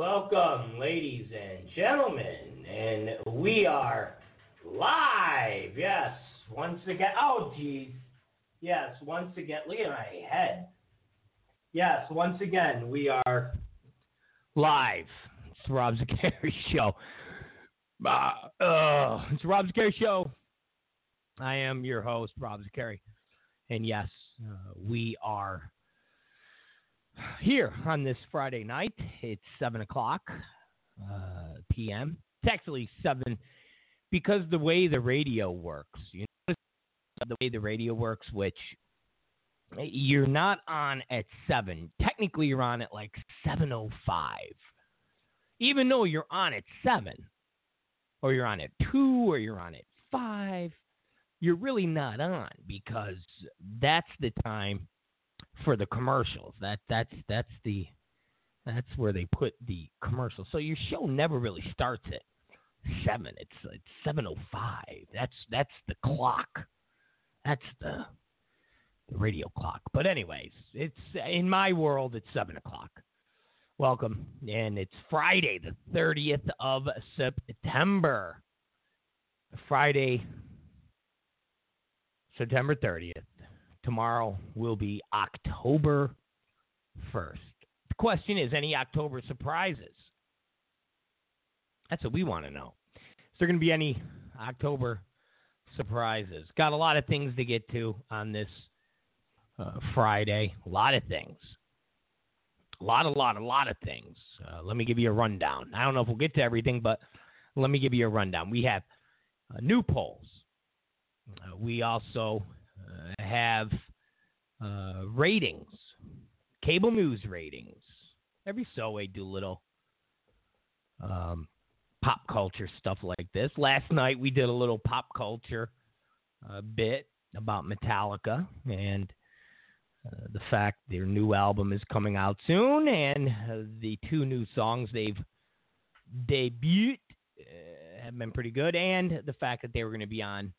Welcome, ladies and gentlemen, and we are live. Yes, once again. Oh, geez. Yes, once again. Look at my head. Yes, once again, we are live. It's the Rob Show. Uh, uh, it's the Rob Show. I am your host, Rob Zicari. And yes, uh, we are here on this Friday night. It's 7 o'clock uh, p.m. It's actually 7 because the way the radio works, you know, the way the radio works, which you're not on at 7. Technically, you're on at like 7.05. Even though you're on at 7, or you're on at 2, or you're on at 5, you're really not on because that's the time for the commercials. That that's that's the that's where they put the commercials. So your show never really starts at seven. It's it's seven oh five. That's that's the clock. That's the the radio clock. But anyways, it's in my world it's seven o'clock. Welcome, and it's Friday, the thirtieth of September. Friday, September thirtieth tomorrow will be October 1st. The question is any October surprises? That's what we want to know. Is there going to be any October surprises? Got a lot of things to get to on this uh, Friday. A lot of things. A lot, a lot, a lot of things. Uh, let me give you a rundown. I don't know if we'll get to everything, but let me give you a rundown. We have uh, new polls. Uh, we also have uh, ratings, cable news ratings. Every so we do little um, pop culture stuff like this. Last night we did a little pop culture uh, bit about Metallica and uh, the fact their new album is coming out soon and uh, the two new songs they've debuted uh, have been pretty good, and the fact that they were going to be on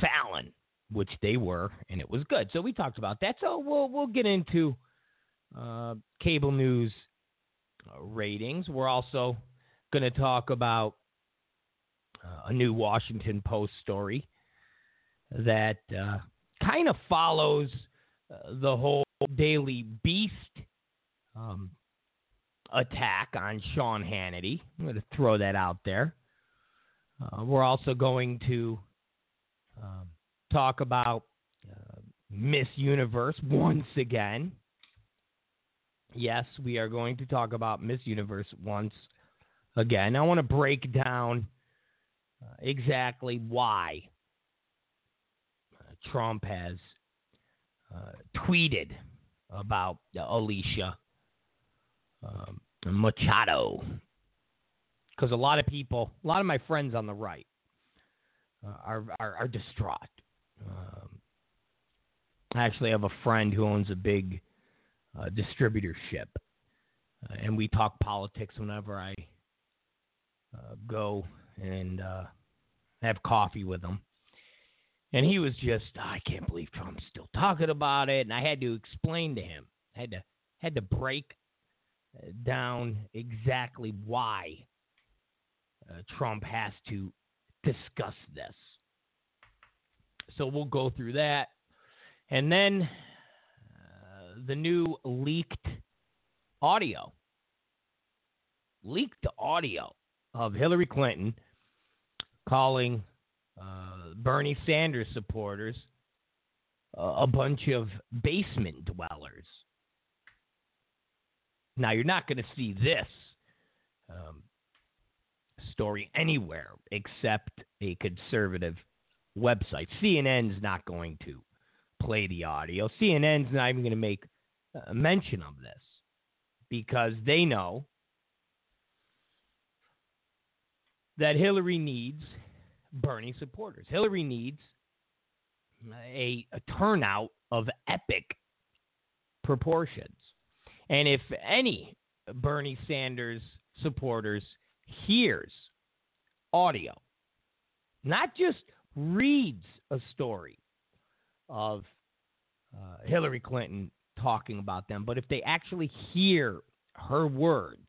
Fallon which they were, and it was good. So we talked about that. So we'll we'll get into uh, cable news uh, ratings. We're also going to talk about uh, a new Washington Post story that uh, kind of follows uh, the whole Daily Beast um, attack on Sean Hannity. I'm going to throw that out there. Uh, we're also going to um, talk about uh, Miss Universe once again. Yes, we are going to talk about Miss Universe once again. I want to break down uh, exactly why uh, Trump has uh, tweeted about Alicia um, Machado. Because a lot of people, a lot of my friends on the right, uh, are, are, are distraught. Um, I actually have a friend who owns a big uh, distributorship, uh, and we talk politics whenever I uh, go and uh, have coffee with him. And he was just, oh, I can't believe Trump's still talking about it. And I had to explain to him, I had to had to break uh, down exactly why uh, Trump has to discuss this. So we'll go through that. And then uh, the new leaked audio. Leaked audio of Hillary Clinton calling uh, Bernie Sanders supporters uh, a bunch of basement dwellers. Now, you're not going to see this um, story anywhere except a conservative website. CNN's not going to play the audio. CNN's not even going to make a mention of this because they know that Hillary needs Bernie supporters. Hillary needs a, a turnout of epic proportions. And if any Bernie Sanders supporters hears audio, not just reads a story of uh, Hillary Clinton talking about them, but if they actually hear her words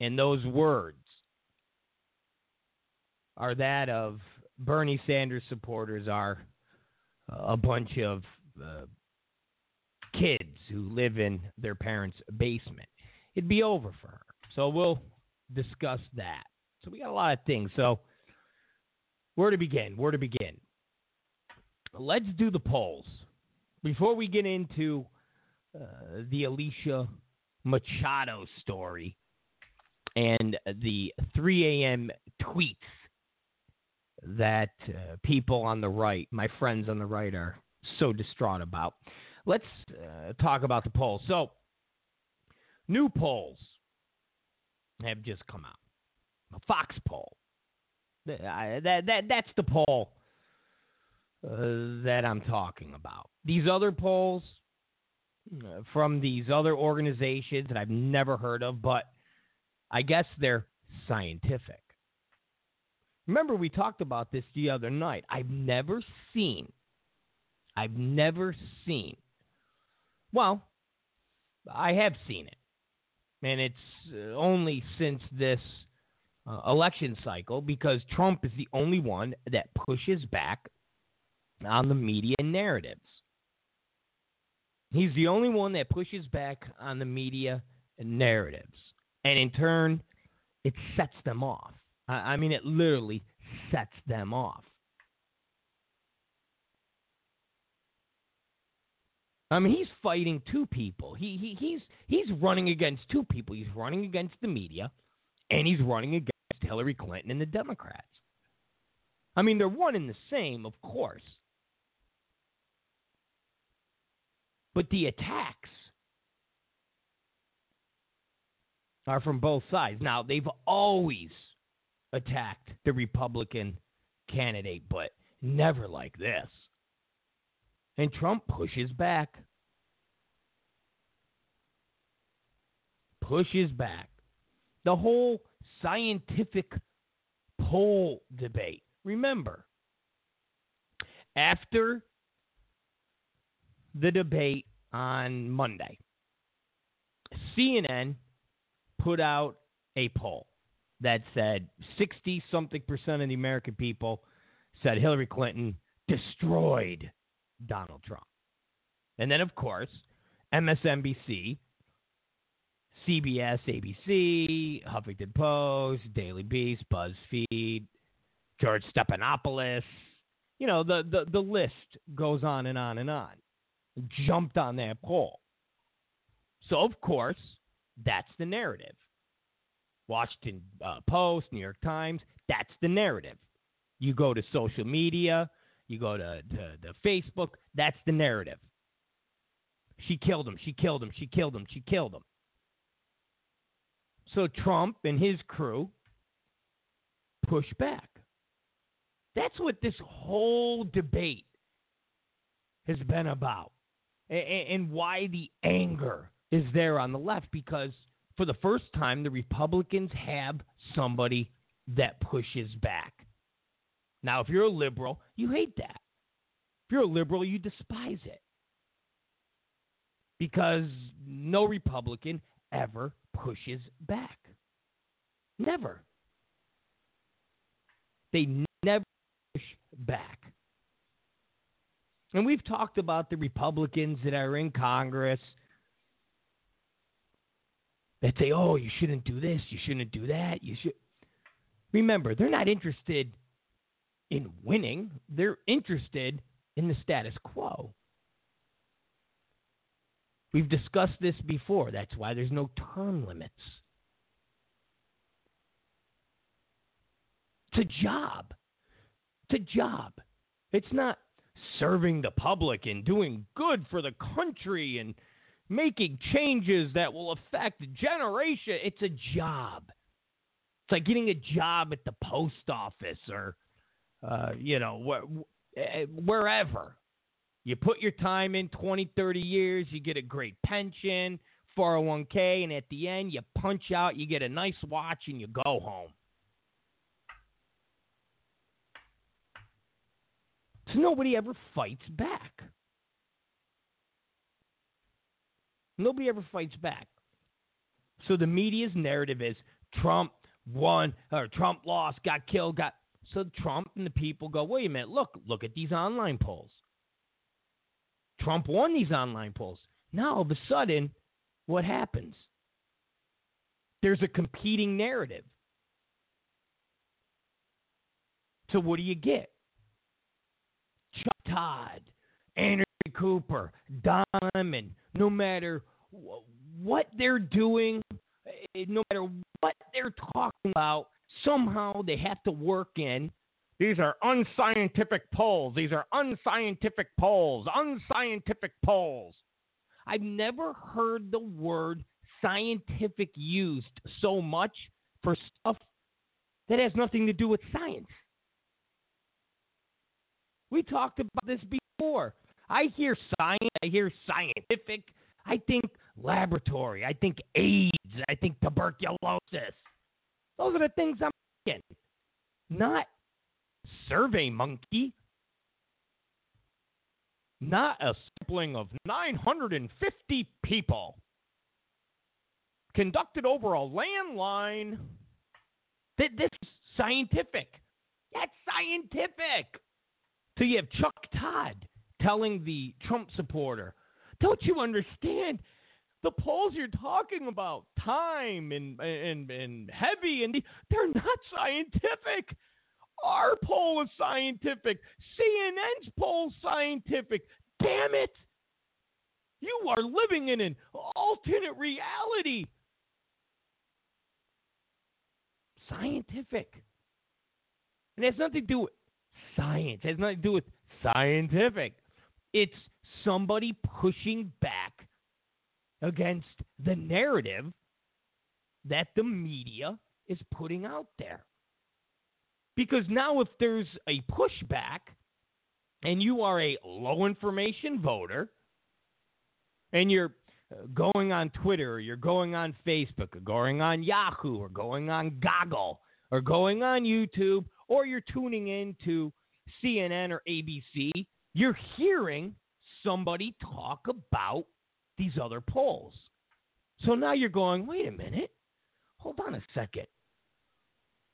And those words are that of Bernie Sanders supporters are a bunch of uh, kids who live in their parents' basement. It'd be over for her. So we'll discuss that. So we got a lot of things. So where to begin? Where to begin? Let's do the polls. Before we get into uh, the Alicia Machado story and the 3 a.m. tweets that uh, people on the right, my friends on the right, are so distraught about. Let's uh, talk about the polls. So, new polls have just come out. A Fox poll. That, that, that, that's the poll uh, that I'm talking about. These other polls uh, from these other organizations that I've never heard of, but I guess they're scientific. Remember, we talked about this the other night. I've never seen, I've never seen, well, I have seen it. And it's uh, only since this uh, election cycle because Trump is the only one that pushes back on the media narratives. He's the only one that pushes back on the media narratives. And in turn, it sets them off. I mean, it literally sets them off. I mean, he's fighting two people. He, he he's he's running against two people. He's running against the media, and he's running against Hillary Clinton and the Democrats. I mean, they're one and the same, of course. But the attacks are from both sides. Now, they've always attacked the Republican candidate, but never like this. And Trump pushes back. Pushes back. The whole scientific poll debate. Remember, after the debate on Monday, CNN put out a poll that said 60 something percent of the American people said Hillary Clinton destroyed Donald Trump. And then, of course, MSNBC, CBS, ABC, Huffington Post, Daily Beast, BuzzFeed, George Stephanopoulos, you know, the, the, the list goes on and on and on. Jumped on that poll. So, of course, that's the narrative. Washington uh, Post, New York Times. That's the narrative. You go to social media, you go to, to, to Facebook. That's the narrative. She killed him. She killed him. She killed him. She killed him. So Trump and his crew push back. That's what this whole debate has been about, and, why the anger is there on the left because for the first time, the Republicans have somebody that pushes back. Now, if you're a liberal, you hate that. If you're a liberal, you despise it. Because no Republican ever pushes back. Never. They never push back. And we've talked about the Republicans that are in Congress that say, "Oh, you shouldn't do this, you shouldn't do that, you should." Remember, they're not interested in winning; they're interested in the status quo. We've discussed this before. That's why there's no term limits. It's a job. It's a job. It's not serving the public and doing good for the country and making changes that will affect generation. It's a job. It's like getting a job at the post office or, uh, you know, wh- eh, wherever. You put your time in 20, 30 years, you get a great pension, 401k, and at the end, you punch out, you get a nice watch, and you go home. So nobody ever fights back. Nobody ever fights back. So the media's narrative is Trump won or Trump lost, got killed, got so Trump and the people go, wait a minute, look, look at these online polls. Trump won these online polls. Now all of a sudden, what happens? There's a competing narrative. So what do you get? Chuck Todd, Andrew Cooper, Don Lemon, no matter what they're doing, eh, no matter what they're talking about, somehow they have to work in. These are unscientific polls. These are unscientific polls. Unscientific polls. I've never heard the word scientific used so much for stuff that has nothing to do with science. We talked about this before. I hear science, I hear scientific, I think laboratory, I think AIDS, I think tuberculosis. Those are the things I'm thinking. Not survey monkey. Not a sampling of 950 people conducted over a landline. That This is scientific. That's scientific. So you have Chuck Todd telling the Trump supporter, "Don't you understand? The polls you're talking about, time and and and heavy, and they're not scientific. Our poll is scientific. CNN's poll scientific. Damn it! You are living in an alternate reality. Scientific. And it has nothing to do with science. It has nothing to do with scientific. It's somebody pushing back against the narrative that the media is putting out there. Because now, if there's a pushback and you are a low information voter and you're uh, going on Twitter or you're going on Facebook or going on Yahoo or going on Google or going on YouTube or you're tuning in to CNN or ABC, you're hearing somebody talk about these other polls. So now you're going, wait a minute, hold on a second.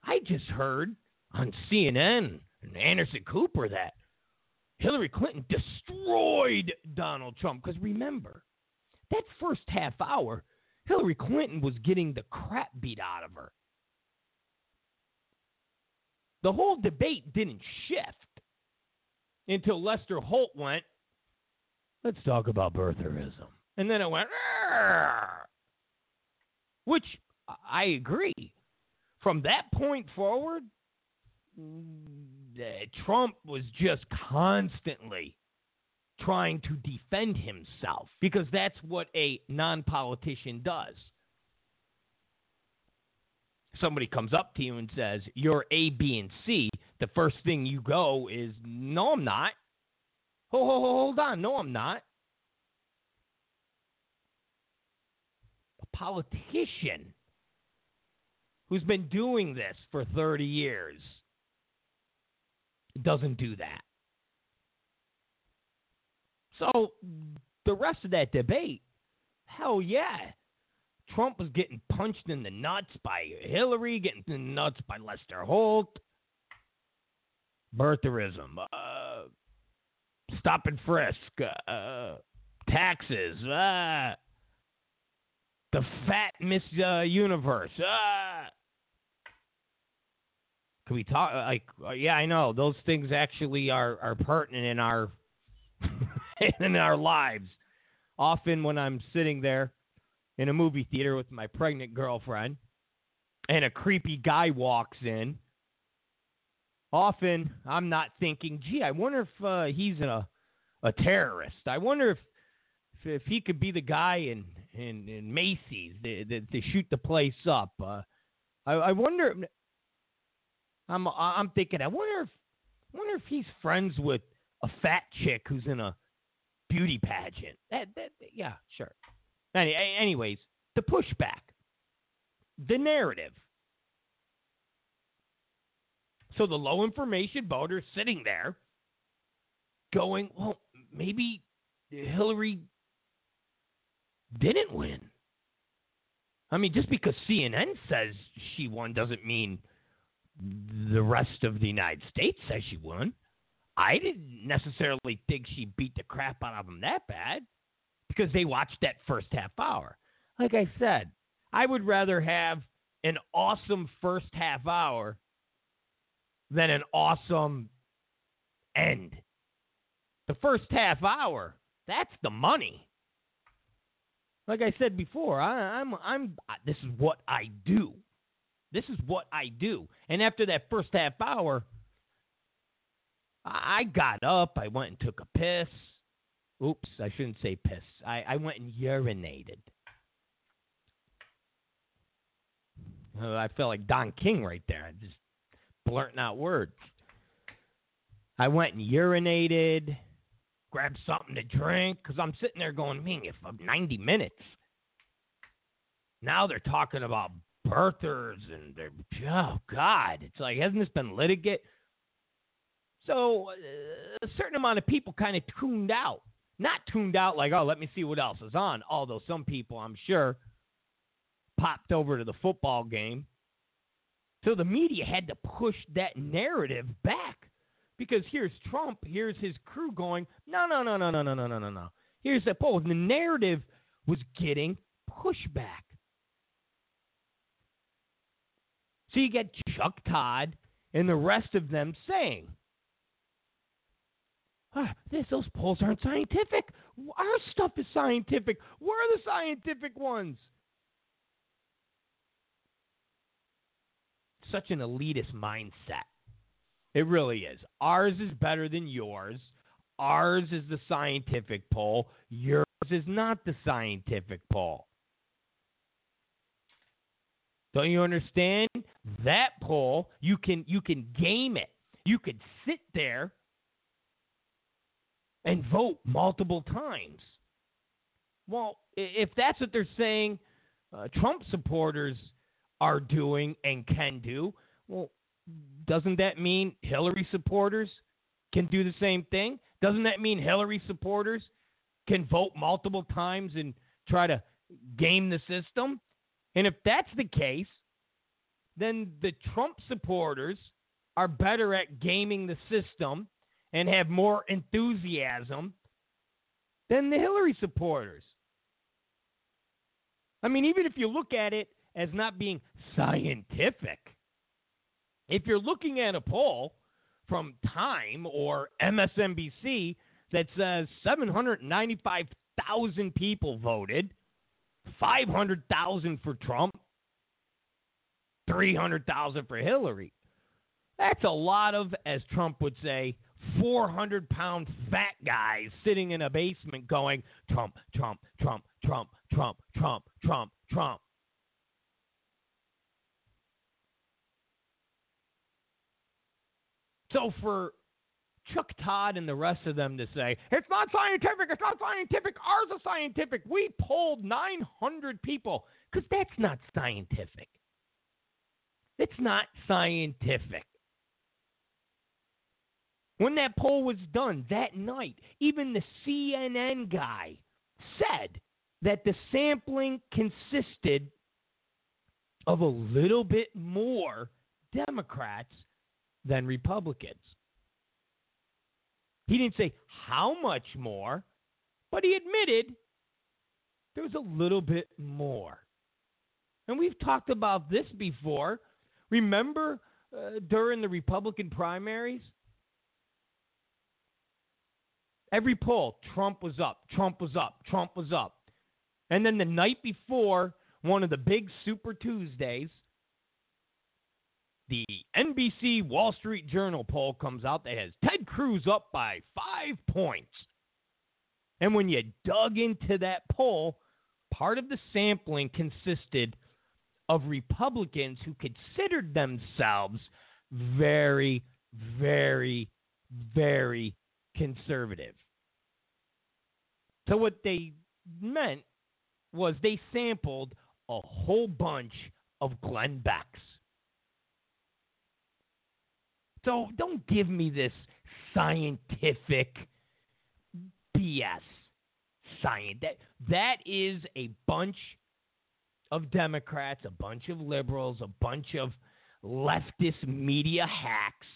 I just heard on CNN and Anderson Cooper that Hillary Clinton destroyed Donald Trump. Because remember, that first half hour, Hillary Clinton was getting the crap beat out of her. The whole debate didn't shift until Lester Holt went, let's talk about birtherism. And then it went, which I agree. From that point forward, Mm, eh, Trump was just constantly trying to defend himself because that's what a non politician does. Somebody comes up to you and says, You're A, B, and C. The first thing you go is, No, I'm not. Hold, hold, hold on. No, I'm not. A politician who's been doing this for 30 years doesn't do that. So the rest of that debate, hell yeah. Trump was getting punched in the nuts by Hillary, getting in the nuts by Lester Holt. Birtherism, uh, stop and frisk, uh, taxes, uh, the fat Miss uh, Universe. Can we talk? Like, uh, yeah, I know those things actually are are pertinent in our in our lives. Often when I'm sitting there in a movie theater with my pregnant girlfriend, and a creepy guy walks in. Often I'm not thinking, gee, I wonder if uh, he's a a terrorist. I wonder if if, if he could be the guy in in, in Macy's to, shoot the place up. Uh, I, I wonder. I'm I'm thinking. I wonder if wonder if he's friends with a fat chick who's in a beauty pageant. That, that yeah, sure. Any, anyways, the pushback, the narrative. So the low information voter sitting there, going, well, maybe Hillary didn't win. I mean, just because CNN says she won doesn't mean the rest of the United States says she won. I didn't necessarily think she beat the crap out of them that bad because they watched that first half hour. Like I said, I would rather have an awesome first half hour than an awesome end. The first half hour, that's the money. Like I said before, I, I'm I'm this is what I do. This is what I do. And after that first half hour, I got up, I went and took a piss. Oops, I shouldn't say piss. I, I went and urinated. I felt like Don King right there, I just blurting out words. I went and urinated, grabbed something to drink, because I'm sitting there going, man, if 90 minutes. Now they're talking about birthers and they're, oh, God. It's like, hasn't this been litigated? So uh, a certain amount of people kind of tuned out. Not tuned out like, oh, let me see what else is on. Although some people, I'm sure, popped over to the football game. So the media had to push that narrative back. Because here's Trump, here's his crew going, no, no, no, no, no, no, no, no, no. Here's the poll. The narrative was getting pushback. So you get Chuck Todd and the rest of them saying, ah, this, those polls aren't scientific. Our stuff is scientific. We're the scientific ones. Such an elitist mindset. It really is. Ours is better than yours. Ours is the scientific poll. Yours is not the scientific poll. Don't you understand? That poll, you can you can game it. You could sit there and vote multiple times. Well, if that's what they're saying uh, Trump supporters are doing and can do, well, doesn't that mean Hillary supporters can do the same thing? Doesn't that mean Hillary supporters can vote multiple times and try to game the system? And if that's the case, then the Trump supporters are better at gaming the system and have more enthusiasm than the Hillary supporters. I mean, even if you look at it as not being scientific, if you're looking at a poll from Time or MSNBC that says 795,000 people voted, 500,000 for Trump, 300,000 for Hillary. That's a lot of, as Trump would say, 400 pound fat guys sitting in a basement going, Trump, Trump, Trump, Trump, Trump, Trump, Trump, Trump. So for Chuck Todd and the rest of them to say, it's not scientific, it's not scientific, ours is scientific. We polled 900 people because that's not scientific. It's not scientific. When that poll was done that night, even the CNN guy said that the sampling consisted of a little bit more Democrats than Republicans. He didn't say how much more, but he admitted there was a little bit more. And we've talked about this before. Remember uh, during the Republican primaries? Every poll, Trump was up, Trump was up, Trump was up. And then the night before one of the big Super Tuesdays, the NBC Wall Street Journal poll comes out that has Ted Cruz up by five points. And when you dug into that poll, part of the sampling consisted of Republicans who considered themselves very, very, very conservative. So, what they meant was they sampled a whole bunch of Glenn Becks. So, don't give me this scientific BS. Science. That, that is a bunch of Democrats, a bunch of liberals, a bunch of leftist media hacks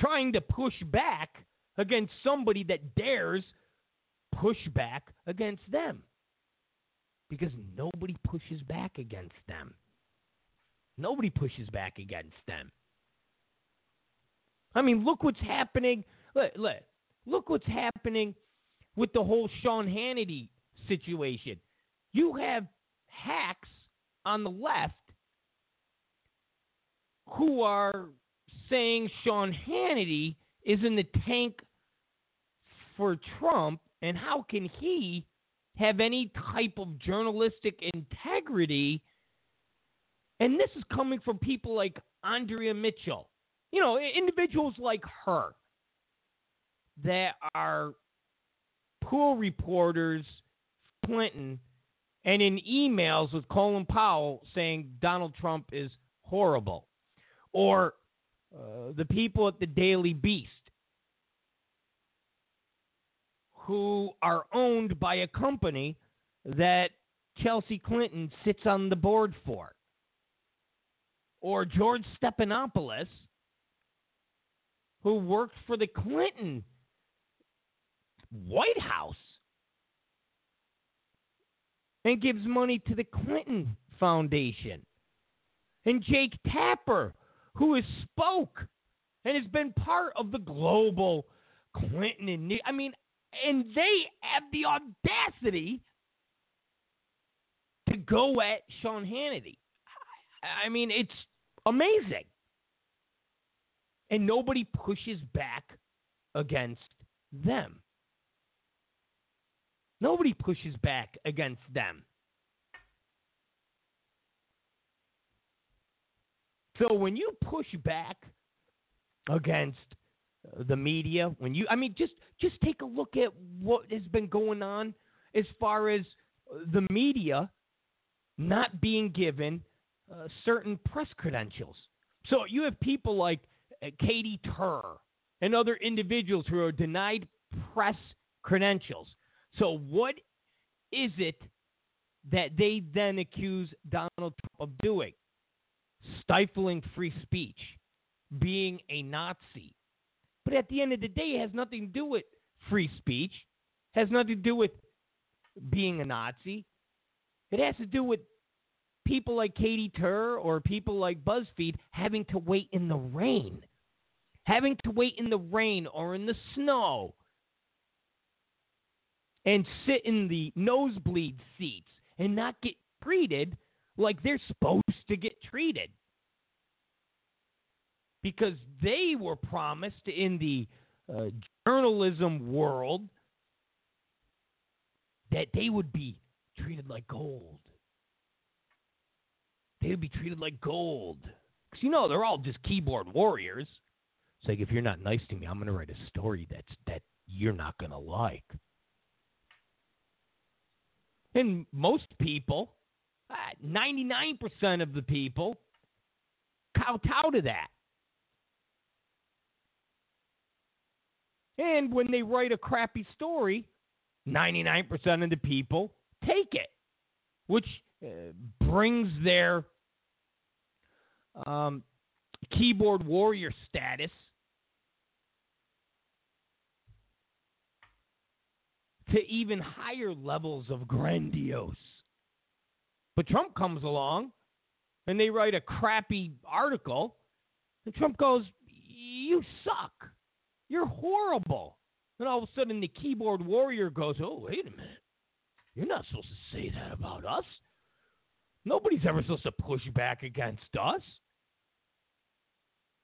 trying to push back against somebody that dares push back against them. Because nobody pushes back against them. Nobody pushes back against them. I mean, look what's happening. Look, look, look what's happening with the whole Sean Hannity situation. You have hacks on the left who are saying Sean Hannity is in the tank for Trump, and how can he have any type of journalistic integrity? And this is coming from people like Andrea Mitchell, you know, individuals like her that are pool reporters, Clinton, and in emails with Colin Powell saying Donald Trump is horrible. Or uh, the people at the Daily Beast who are owned by a company that Chelsea Clinton sits on the board for. Or George Stephanopoulos, who worked for the Clinton White House and gives money to the Clinton Foundation. And Jake Tapper, who has spoke and has been part of the global Clinton and I mean, and they have the audacity to go at Sean Hannity. I mean, it's amazing. And nobody pushes back against them. Nobody pushes back against them. So when you push back against the media, when you I mean just just take a look at what has been going on as far as the media not being given uh, certain press credentials. So you have people like uh, Katy Tur and other individuals who are denied press credentials. So, what is it that they then accuse Donald Trump of doing? Stifling free speech, being a Nazi. But at the end of the day, it has nothing to do with free speech, has nothing to do with being a Nazi. It has to do with people like Katy Tur or people like BuzzFeed having to wait in the rain. Having to wait in the rain or in the snow and sit in the nosebleed seats and not get treated like they're supposed to get treated. Because they were promised in the uh, journalism world that they would be treated like gold. They would be treated like gold. Because, you know, they're all just keyboard warriors. It's like, if you're not nice to me, I'm going to write a story that's, that you're not going to like. And most people, 99% uh, of the people, kowtow to that. And when they write a crappy story, 99% of the people take it, which brings their um, keyboard warrior status to even higher levels of grandiose. But Trump comes along and they write a crappy article, and Trump goes, You suck. You're horrible. And all of a sudden the keyboard warrior goes, Oh, wait a minute. You're not supposed to say that about us. Nobody's ever supposed to push back against us.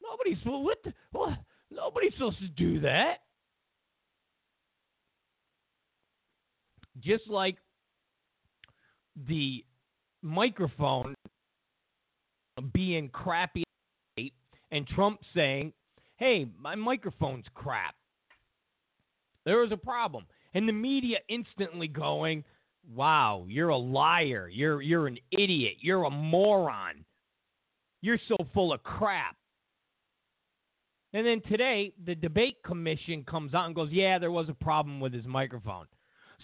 Nobody's what, the, what? Nobody's supposed to do that. just like the microphone being crappy and Trump saying, hey, my microphone's crap. There was a problem. And the media instantly going, wow, you're a liar. You're, you're an idiot. You're a moron. You're so full of crap. And then today, the debate commission comes out and goes, yeah, there was a problem with his microphone.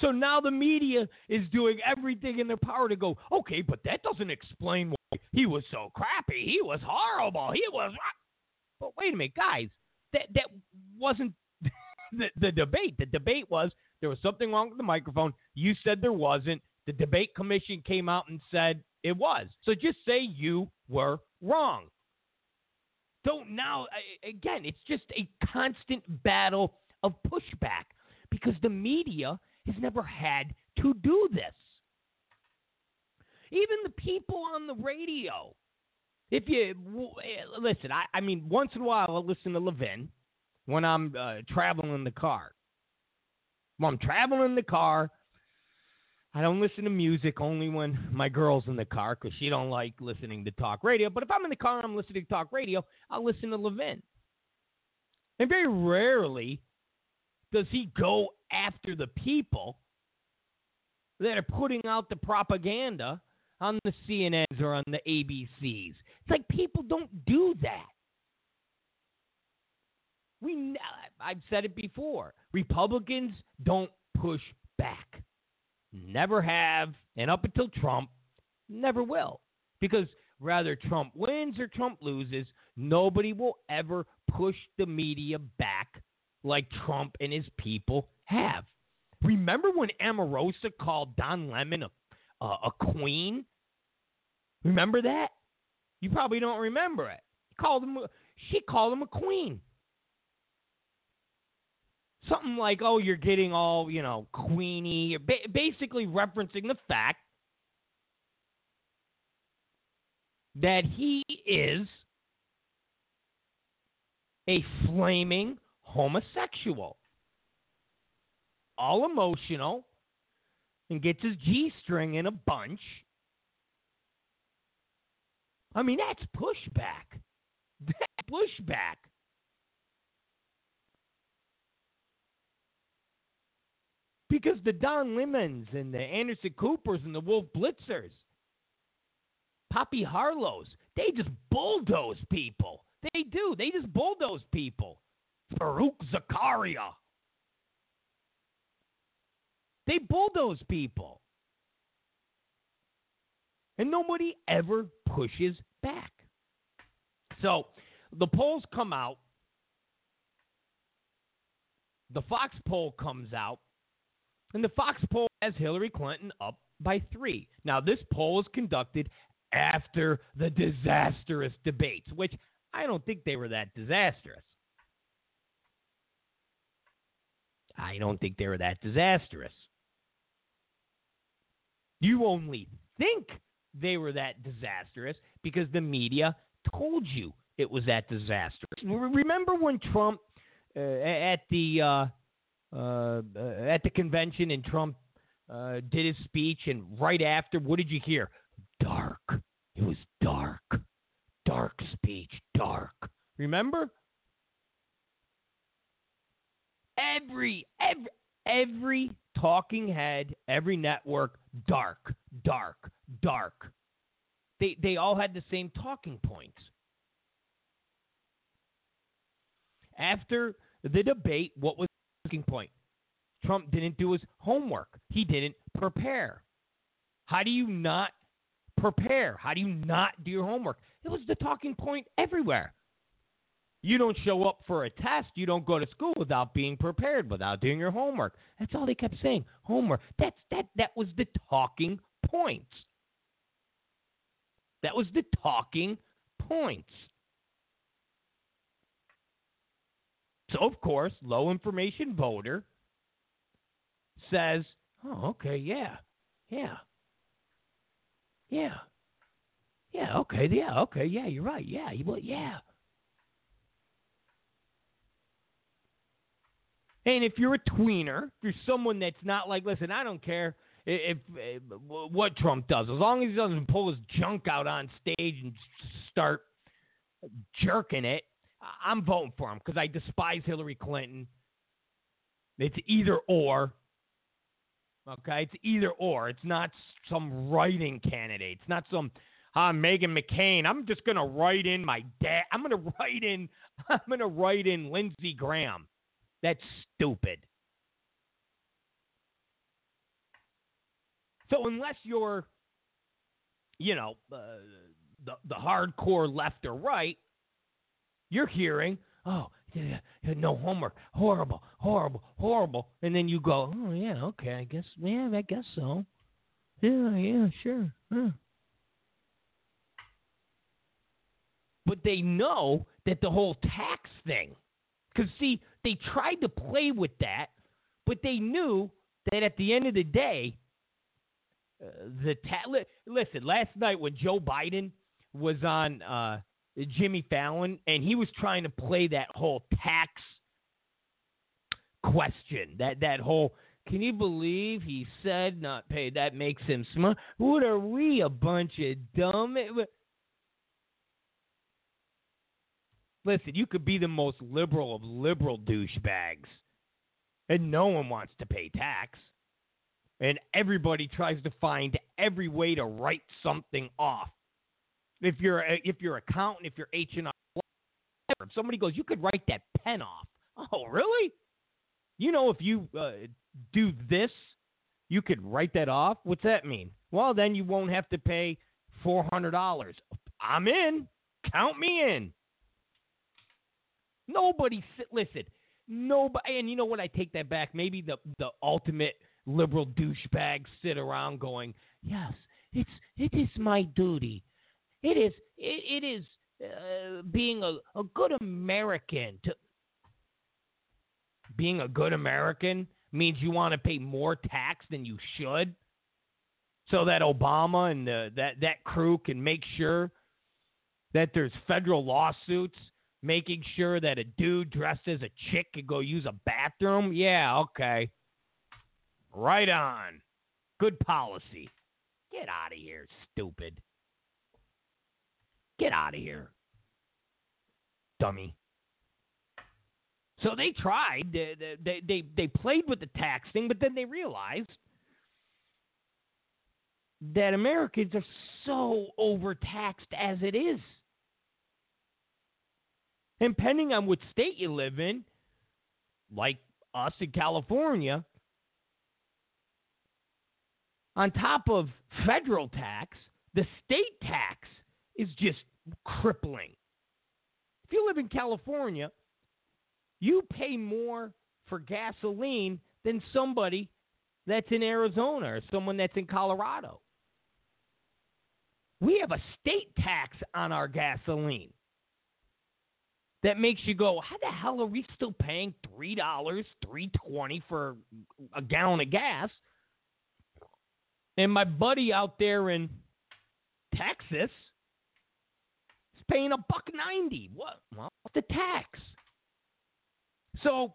So now the media is doing everything in their power to go, okay, but that doesn't explain why he was so crappy. He was horrible. He was. But wait a minute, guys. That that wasn't the, the debate. The debate was there was something wrong with the microphone. You said there wasn't. The debate commission came out and said it was. So just say you were wrong. So now, again, it's just a constant battle of pushback because the media has never had to do this. Even the people on the radio. If you listen, I, I mean, once in a while I'll listen to Levin when I'm uh, traveling in the car. When I'm traveling in the car, I don't listen to music only when my girl's in the car because she don't like listening to talk radio. But if I'm in the car and I'm listening to talk radio, I'll listen to Levin. And very rarely does he go after the people that are putting out the propaganda on the CNNs or on the ABCs. It's like people don't do that. We, I've said it before. Republicans don't push back. Never have, and up until Trump, never will. Because rather Trump wins or Trump loses, nobody will ever push the media back like Trump and his people have. Remember when Omarosa called Don Lemon a, a, queen? Remember that? You probably don't remember it. Called him. She called him a queen. Something like, "Oh, you're getting all you know, queenie." Ba- basically referencing the fact that he is a flaming homosexual, all emotional, and gets his G string in a bunch. I mean, that's pushback. That's pushback. Because the Don Lemons and the Anderson Coopers and the Wolf Blitzers, Poppy Harlows, they just bulldoze people. They do. They just bulldoze people. Fareed Zakaria. They bulldoze people. And nobody ever pushes back. So the polls come out. The Fox poll comes out. And the Fox poll has Hillary Clinton up by three. Now, this poll was conducted after the disastrous debates, which I don't think they were that disastrous. I don't think they were that disastrous. You only think they were that disastrous because the media told you it was that disastrous. Remember when Trump uh, at the uh, uh, at the convention and Trump uh, did his speech, and right after, what did you hear? Dark. It was dark. Dark speech. Dark. Remember? Every every every talking head, every network, dark, dark, dark. They they all had the same talking points. After the debate, what was the talking point? Trump didn't do his homework. He didn't prepare. How do you not prepare? How do you not do your homework? It was the talking point everywhere. You don't show up for a test. You don't go to school without being prepared, without doing your homework. That's all they kept saying. Homework. That's that that was the talking points. That was the talking points. So of course, low information voter says, "Oh, okay, yeah. Yeah. Yeah. Yeah, okay, yeah, okay, yeah, you're right. Yeah, you yeah. And if you're a tweener, if you're someone that's not like, listen, I don't care if, uh, if, what Trump does, as long as he doesn't pull his junk out on stage and start jerking it, I'm voting for him because I despise Hillary Clinton. It's either or. Okay, it's either or. It's not some writing candidate. It's not some uh, Meghan McCain. I'm just gonna write in my dad. I'm gonna write in. I'm gonna write in Lindsey Graham. That's stupid. So unless you're, you know, uh, the the hardcore left or right, you're hearing, oh, yeah, no homework, horrible, horrible, horrible, and then you go, oh yeah, okay, I guess, yeah, I guess so, yeah, yeah, sure, huh. But they know that the whole tax thing, because see, they tried to play with that, but they knew that at the end of the day, uh, the ta- li- listen. Last night when Joe Biden was on uh, Jimmy Fallon and he was trying to play that whole tax question, that that whole. Can you believe he said not paid? That makes him smart. What are we, a bunch of dumb? Listen, you could be the most liberal of liberal douchebags, and no one wants to pay tax and everybody tries to find every way to write something off. If you're a, if you're accountant, if you're H and R, if somebody goes, you could write that pen off. Oh, really? You know, if you uh, do this, you could write that off. What's that mean? Well, then you won't have to pay four hundred dollars. I'm in. Count me in. Nobody sit. listen. Nobody, and you know what? I take that back. Maybe the the ultimate liberal douchebags sit around going, "Yes, it's it is my duty. It is it, it is uh, being a, a good American to being a good American means you want to pay more tax than you should, so that Obama and the, that that crew can make sure that there's federal lawsuits making sure that a dude dressed as a chick could go use a bathroom. Yeah, okay. Right on. Good policy. Get out of here, stupid. Get out of here. Dummy. So they tried. They, they, they, they played with the tax thing, but then they realized that Americans are so overtaxed as it is. And depending on what state you live in, like us in California, on top of federal tax, the state tax is just crippling. If you live in California, you pay more for gasoline than somebody that's in Arizona or someone that's in Colorado. We have a state tax on our gasoline that makes you go, how the hell are we still paying three dollars, three twenty for a gallon of gas and my buddy out there in Texas paying a buck ninety. What? Well, the tax. So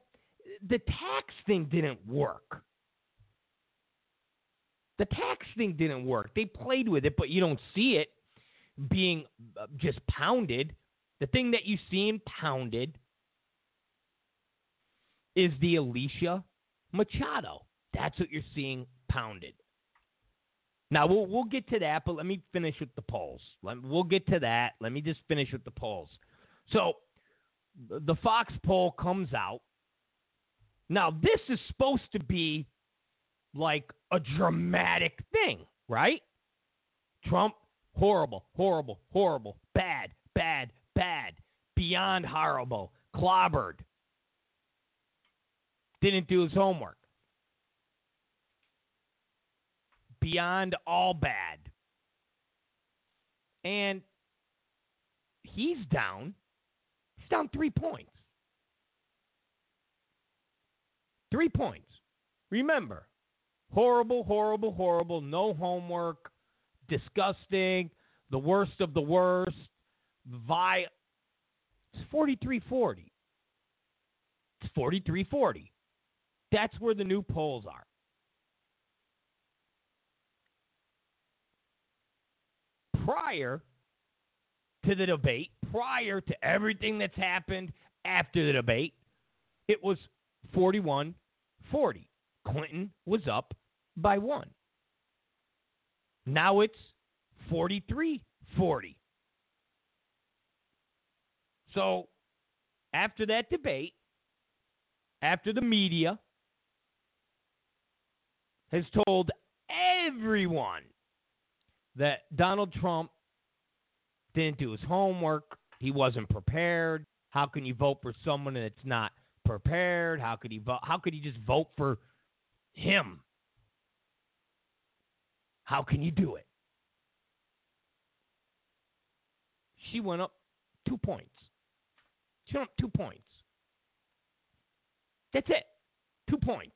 the tax thing didn't work. The tax thing didn't work. They played with it, but you don't see it being uh, just pounded. The thing that you see in pounded is the Alicia Machado. That's what you're seeing pounded. Now we'll we'll get to that, but let me finish with the polls. Let, we'll get to that. Let me just finish with the polls. So the Fox poll comes out. Now this is supposed to be like a dramatic thing, right? Trump horrible, horrible, horrible, bad, bad, bad, beyond horrible, clobbered. Didn't do his homework. Beyond all bad. And he's down. He's down three points. Three points. Remember, horrible, horrible, horrible, no homework, disgusting, the worst of the worst, vi. It's 4340. It's 4340. That's where the new polls are. Prior to the debate, prior to everything that's happened after the debate, it was 41 40. Clinton was up by one. Now it's 43 40. So after that debate, after the media has told everyone that Donald Trump didn't do his homework. He wasn't prepared. How can you vote for someone that's not prepared? How could he vote? How could he just vote for him? How can you do it? She went up two points. She went up two points. That's it. Two points.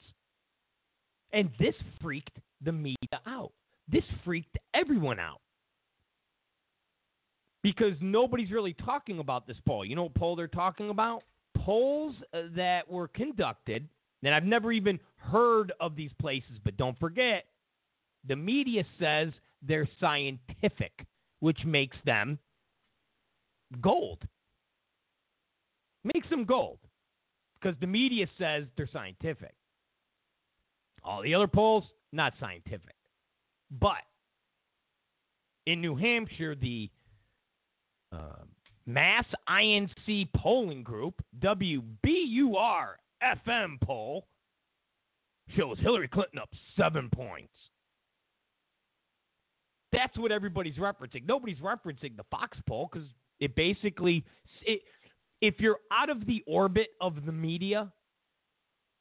And this freaked the media out. This freaked everyone out. Because nobody's really talking about this poll. You know what poll they're talking about? Polls uh, that were conducted, and I've never even heard of these places, but don't forget, the media says they're scientific, which makes them gold. Makes them gold because the media says they're scientific. All the other polls, not scientific. But in New Hampshire, the uh, Mass INC polling group, WBUR FM poll, shows Hillary Clinton up seven points. That's what everybody's referencing. Nobody's referencing the Fox poll because it basically, it, if you're out of the orbit of the media,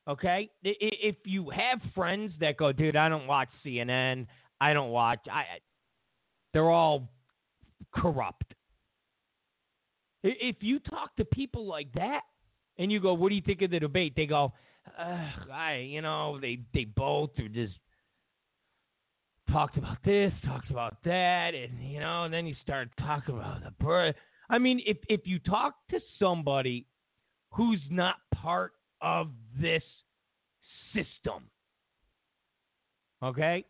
okay, if you have friends that go, dude, I don't watch CNN, I don't watch, I, they're all corrupt. If you talk to people like that and you go, what do you think of the debate? They go, I, you know, they they both are just talked about this, talked about that, and you know, and then you start talking about the birth. I mean, if if you talk to somebody who's not part of this system, okay,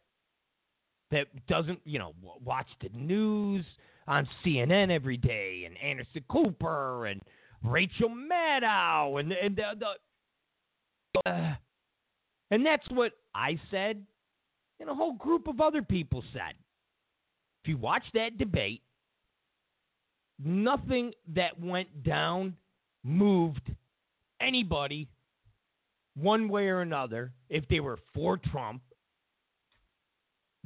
that doesn't, you know, watch the news on CNN every day, and Anderson Cooper and Rachel Maddow, and and the, the uh, and that's what I said, and a whole group of other people said. If you watch that debate, nothing that went down moved anybody one way or another if they were for Trump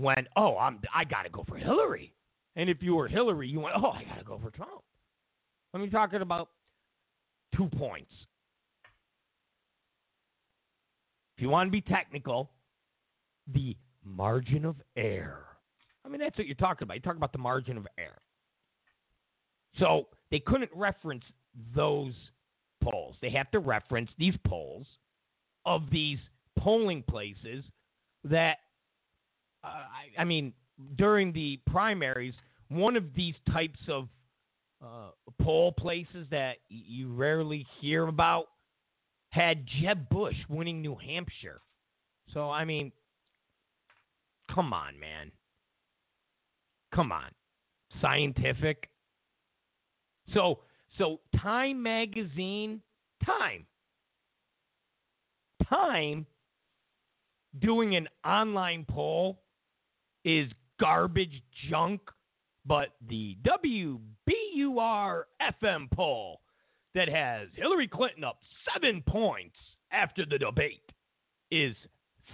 went, "Oh, I'm I got to go for Hillary." And if you were Hillary, you went, "Oh, I got to go for Trump." I mean, talking about two points. If you want to be technical, the margin of error. I mean, that's what you're talking about. You talk about the margin of error. So they couldn't reference those polls. They have to reference these polls of these polling places that, uh, I, I, mean, during the primaries, one of these types of uh, poll places that you rarely hear about had Jeb Bush winning New Hampshire. So, I mean, come on, man. Come on. Scientific. So, so Time magazine, Time. Time doing an online poll is garbage junk, but the WBUR FM poll that has Hillary Clinton up seven points after the debate is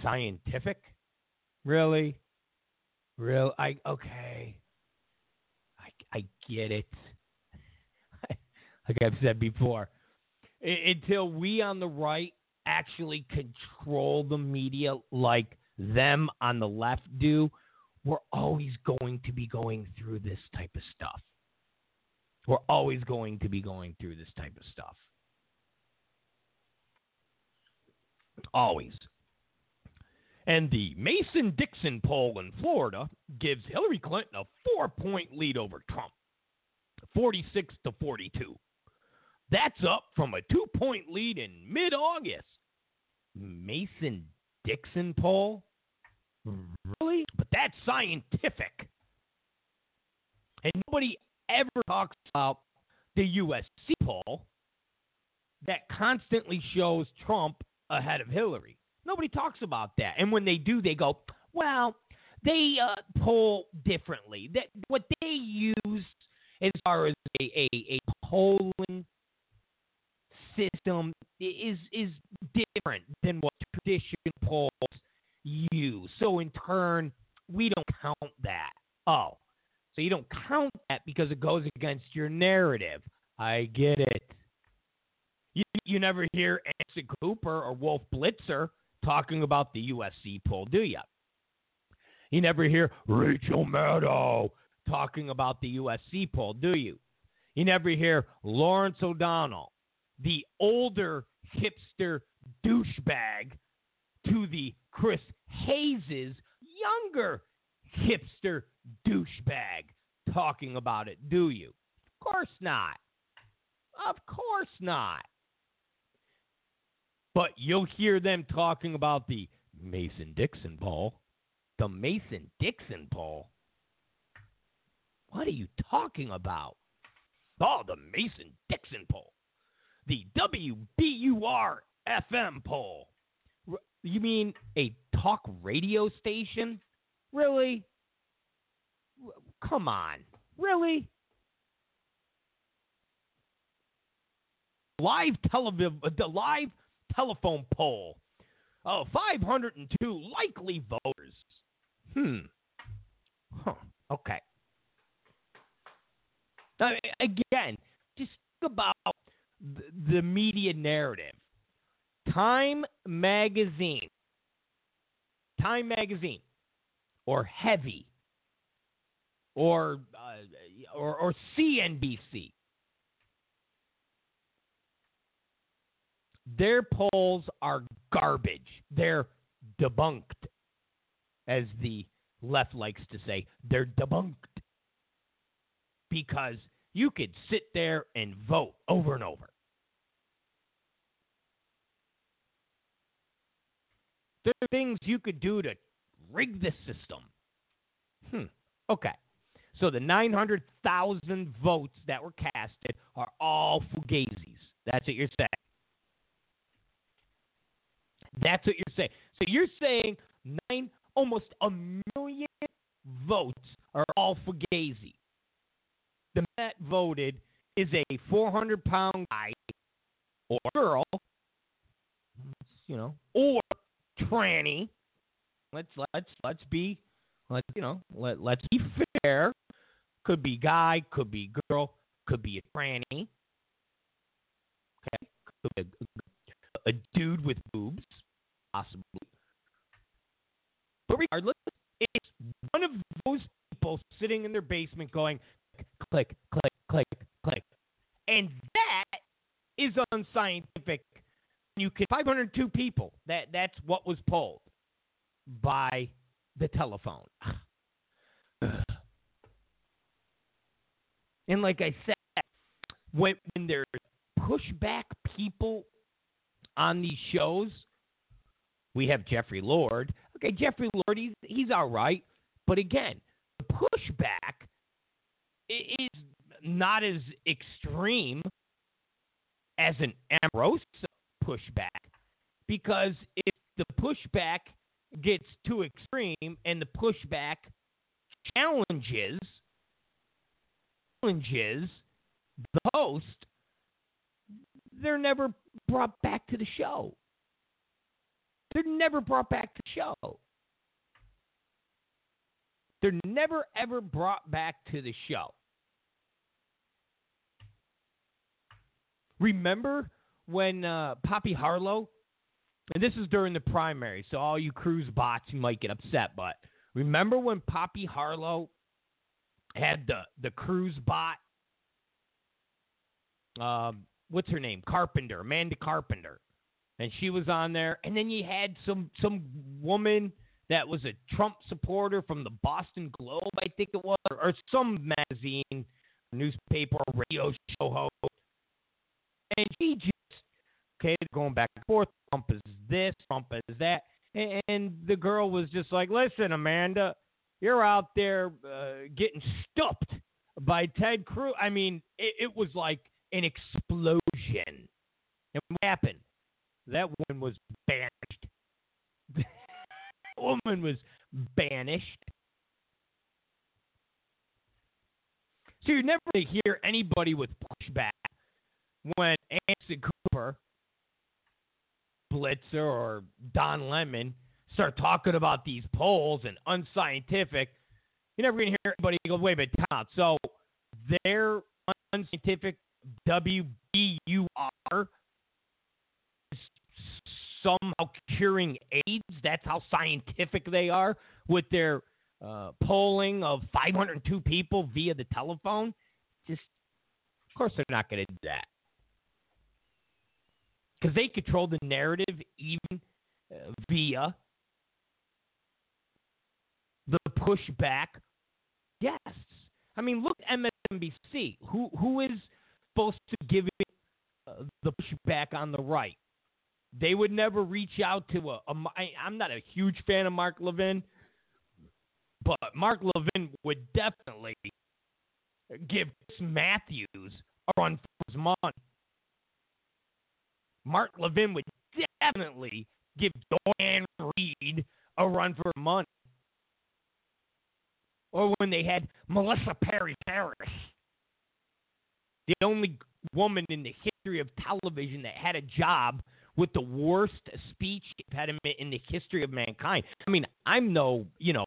scientific. Really? Real? I okay. I I get it. like I've said before, I, until we on the right actually control the media like them on the left do, we're always going to be going through this type of stuff. We're always going to be going through this type of stuff. Always. And the Mason Dixon poll in Florida gives Hillary Clinton a four point lead over Trump 46 to 42. That's up from a two point lead in mid August. Mason Dixon poll? Really? But that's scientific. And nobody ever talks about the USC poll that constantly shows Trump ahead of Hillary. Nobody talks about that. And when they do, they go, well, they uh, poll differently. That what they use as far as a, a, a polling system is is different than what traditional polls use. So in turn, we don't count that. Oh, so you don't count that because it goes against your narrative. I get it. You, you never hear Anderson Cooper or Wolf Blitzer talking about the USC poll, do you? You never hear Rachel Maddow talking about the USC poll, do you? You never hear Lawrence O'Donnell, the older hipster douchebag, to the Chris Hayes's younger hipster douchebag talking about it, do you? Of course not. Of course not. But you'll hear them talking about the Mason Dixon poll. The Mason Dixon poll? What are you talking about? Oh, the Mason Dixon poll. The WBUR FM poll. You mean a talk radio station? Really? Come on. Really? Live television, the live telephone poll of 502 likely voters. Hmm. Huh. Okay. I mean, again, just think about the, the media narrative. Time Magazine, Time Magazine, or Heavy, or uh, or, or CNBC. Their polls are garbage. They're debunked, as the left likes to say. They're debunked because you could sit there and vote over and over. There are things you could do to rig the system. Hmm. Okay. So the 900,000 votes that were casted are all fugazis. That's what you're saying. That's what you're saying. So you're saying nine, almost a million votes are all fugazi. The man that voted is a 400 pound guy or girl, you know, or tranny. Let's let's let's be let's you know let let's be fair. Could be guy, could be girl, could be a tranny. Okay, could be a, a dude with boobs, possibly. But regardless, it's one of those people sitting in their basement going, click, click, click, click, click. And that is unscientific. You can 502 people. That that's what was polled by the telephone. And like I said, when when there's pushback people on these shows, we have Jeffrey Lord. Okay, Jeffrey Lord, he's he's all right, but again, the pushback is not as extreme as an Omarosa pushback because if the pushback gets too extreme and the pushback challenges challenges the host, they're never brought back to the show. They're never brought back to the show. They're never ever brought back to the show. Remember when uh, Poppy Harlow, and this is during the primary, so all you Cruz bots you might get upset, but remember when Poppy Harlow had the the Cruz bot? Um, what's her name? Carpenter, Amanda Carpenter, and she was on there. And then you had some some woman that was a Trump supporter from the Boston Globe, I think it was, or, or some magazine, newspaper, radio show host and she just, okay, going back and forth. Trump is this, Trump is that. And, and the girl was just like, listen, Amanda, you're out there uh, getting stuffed by Ted Cruz. I mean, it, it was like an explosion. And what happened? That woman was banished. that woman was banished. So you're never to hear anybody with pushback when Anderson Cooper, Blitzer, or Don Lemon start talking about these polls and unscientific, you're never going to hear anybody go, wait a minute, out. So their unscientific WBUR is somehow curing AIDS. That's how scientific they are with their uh, polling of 502 people via the telephone. Just, of course, they're not going to do that because they control the narrative even uh, via the pushback guests. I mean, look MSNBC. Who who is supposed to give uh, the pushback on the right? They would never reach out to a. a I, I'm not a huge fan of Mark Levin, but Mark Levin would definitely give Matthews a run for his money. Mark Levin would definitely give Dorian Reed a run for money. Or when they had Melissa Perry Paris, the only woman in the history of television that had a job with the worst speech impediment in the history of mankind. I mean, I'm no, you know,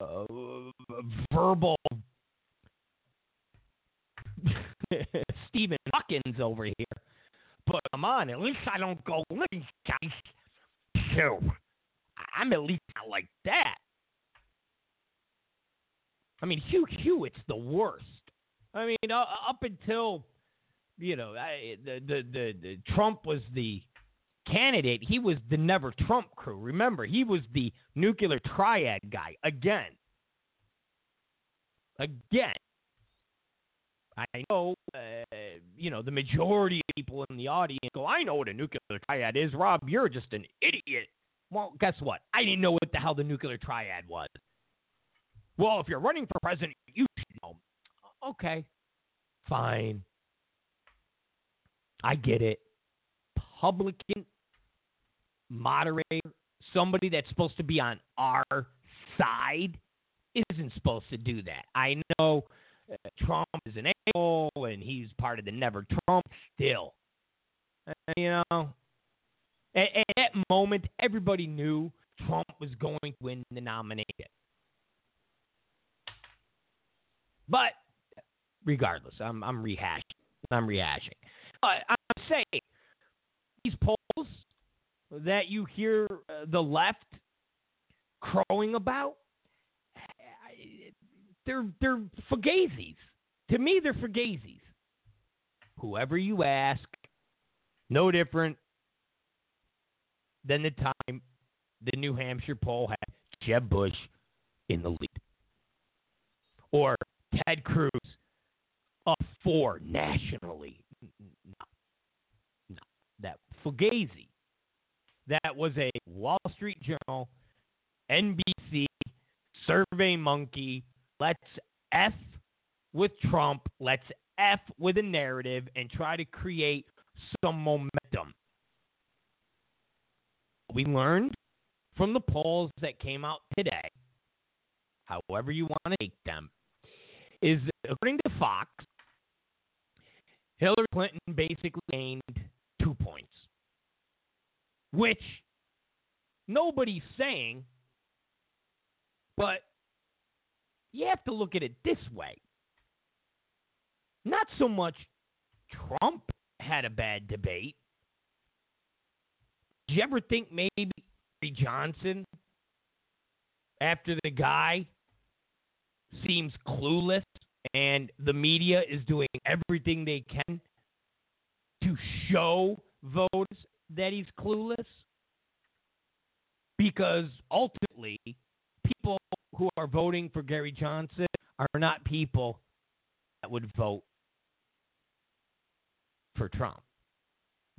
uh, verbal Stephen Hawkins over here. But come on, at least I don't go, these guys, so I'm at least not like that. I mean, Hugh Hewitt's the worst. I mean, uh, up until you know I, the, the the the Trump was the candidate, he was the never Trump crew. Remember, he was the nuclear triad guy again. Again. I know, uh, you know, the majority of people in the audience go, I know what a nuclear triad is. Rob, you're just an idiot. Well, guess what? I didn't know what the hell the nuclear triad was. Well, if you're running for president, you should know. Okay, fine. I get it. Publican moderator, somebody that's supposed to be on our side, isn't supposed to do that. I know uh, Trump is an and he's part of the never Trump still. Uh, you know, at, at that moment, everybody knew Trump was going to win the nomination. But regardless, I'm I'm rehashing. I'm rehashing. But I'm saying these polls that you hear uh, the left crowing about, they're they're fugazis. To me, they're fugazis. Whoever you ask, no different than the time the New Hampshire poll had Jeb Bush in the lead, or Ted Cruz up four nationally. No, no, that Fugazi. That was a Wall Street Journal, NBC, Survey Monkey. Let's F with Trump. Let's F with a narrative and try to create some momentum. We learned from the polls that came out today, however you want to take them, is according to Fox, Hillary Clinton basically gained two points, which nobody's saying, but you have to look at it this way. Not so much Trump had a bad debate. Do you ever think maybe Gary Johnson, after the guy seems clueless and the media is doing everything they can to show voters that he's clueless? Because ultimately, people who are voting for Gary Johnson are not people that would vote for Trump.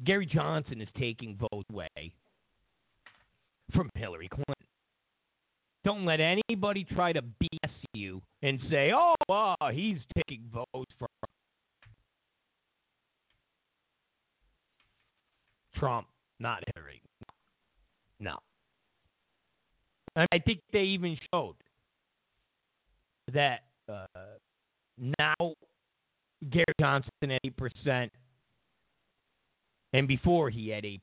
Gary Johnson is taking votes away from Hillary Clinton. Don't let anybody try to BS you and say, oh, well, he's taking votes for Trump, not Hillary. No. I think they even showed that uh, now Gary Johnson at 8%, and before he had 8%.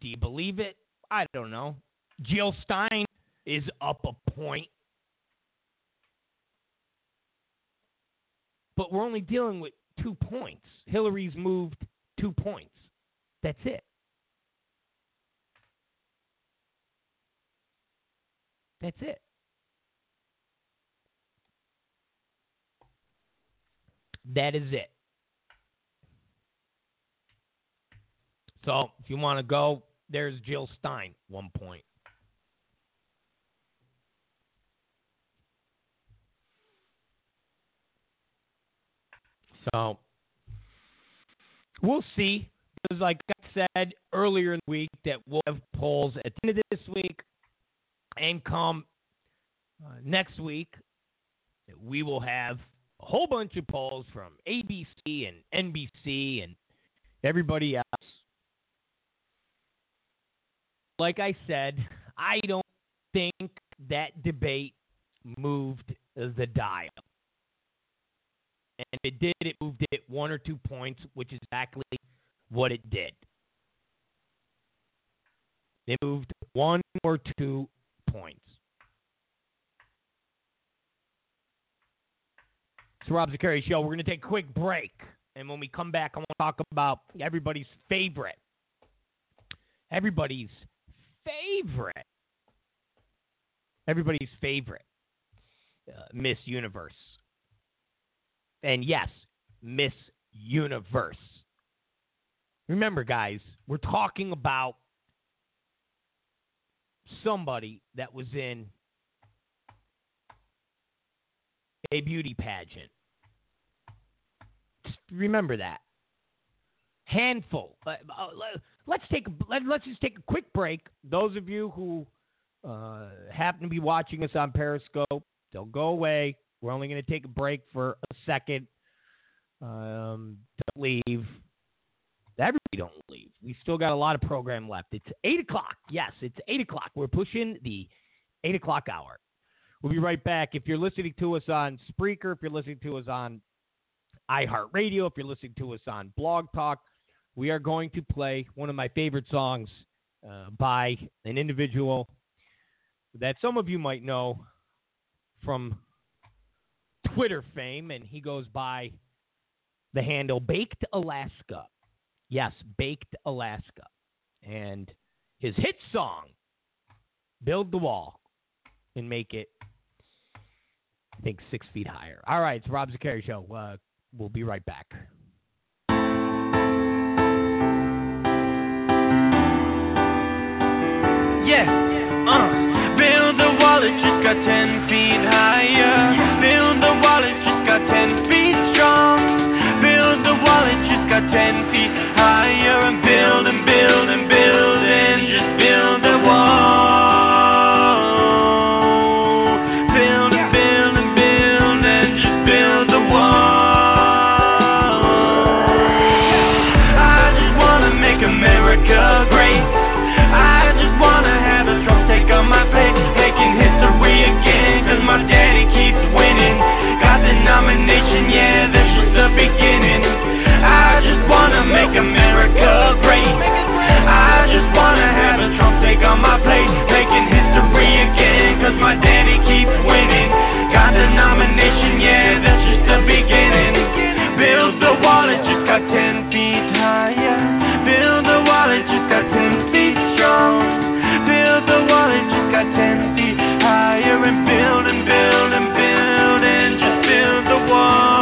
Do you believe it? I don't know. Jill Stein is up a point. But we're only dealing with two points. Hillary's moved two points. That's it. That's it. That is it. So if you want to go, there's Jill Stein, one point. So we'll see. Because, like I said earlier in the week, that we'll have polls at the end of this week, and come uh, next week, we will have a whole bunch of polls from ABC and NBC and everybody else. Like I said, I don't think that debate moved the dial. And if it did, it moved it one or two points, which is exactly what it did. It moved one or two points. It's Rob Zicari Show. We're going to take a quick break. And when we come back, I want to talk about everybody's favorite. Everybody's favorite. Everybody's favorite. Uh, Miss Universe. And yes, Miss Universe. Remember, guys, we're talking about somebody that was in a beauty pageant. Just remember that. Handful. Uh, let's take let, us just take a quick break. Those of you who uh, happen to be watching us on Periscope, don't go away. We're only going to take a break for a second. Um, don't leave. Everybody don't leave. We still got a lot of program left. It's 8 o'clock. Yes, it's 8 o'clock. We're pushing the 8 o'clock hour. We'll be right back. If you're listening to us on Spreaker, if you're listening to us on iHeartRadio, if you're listening to us on Blog Talk, we are going to play one of my favorite songs uh, by an individual that some of you might know from Twitter fame, and he goes by the handle Baked Alaska. Yes, Baked Alaska. And his hit song, Build the Wall and Make It, I think, six feet higher. All right, it's Rob Zicari Show. Uh, we'll be right back. Yeah, uh, build the wall, it just got 10 feet higher. Build the wall, it just got 10 feet strong. Build a wall, it just got ten feet higher. And build and build and build and just build make America great. I just wanna have a Trump take on my plate, making history again, cause my daddy keeps winning. Got the nomination, yeah, that's just the beginning. Build the wall, it just got 10 feet higher. Build the wall, it just got 10 feet strong. Build the wall, it just got 10 feet higher, and build and build and build and just build the wall.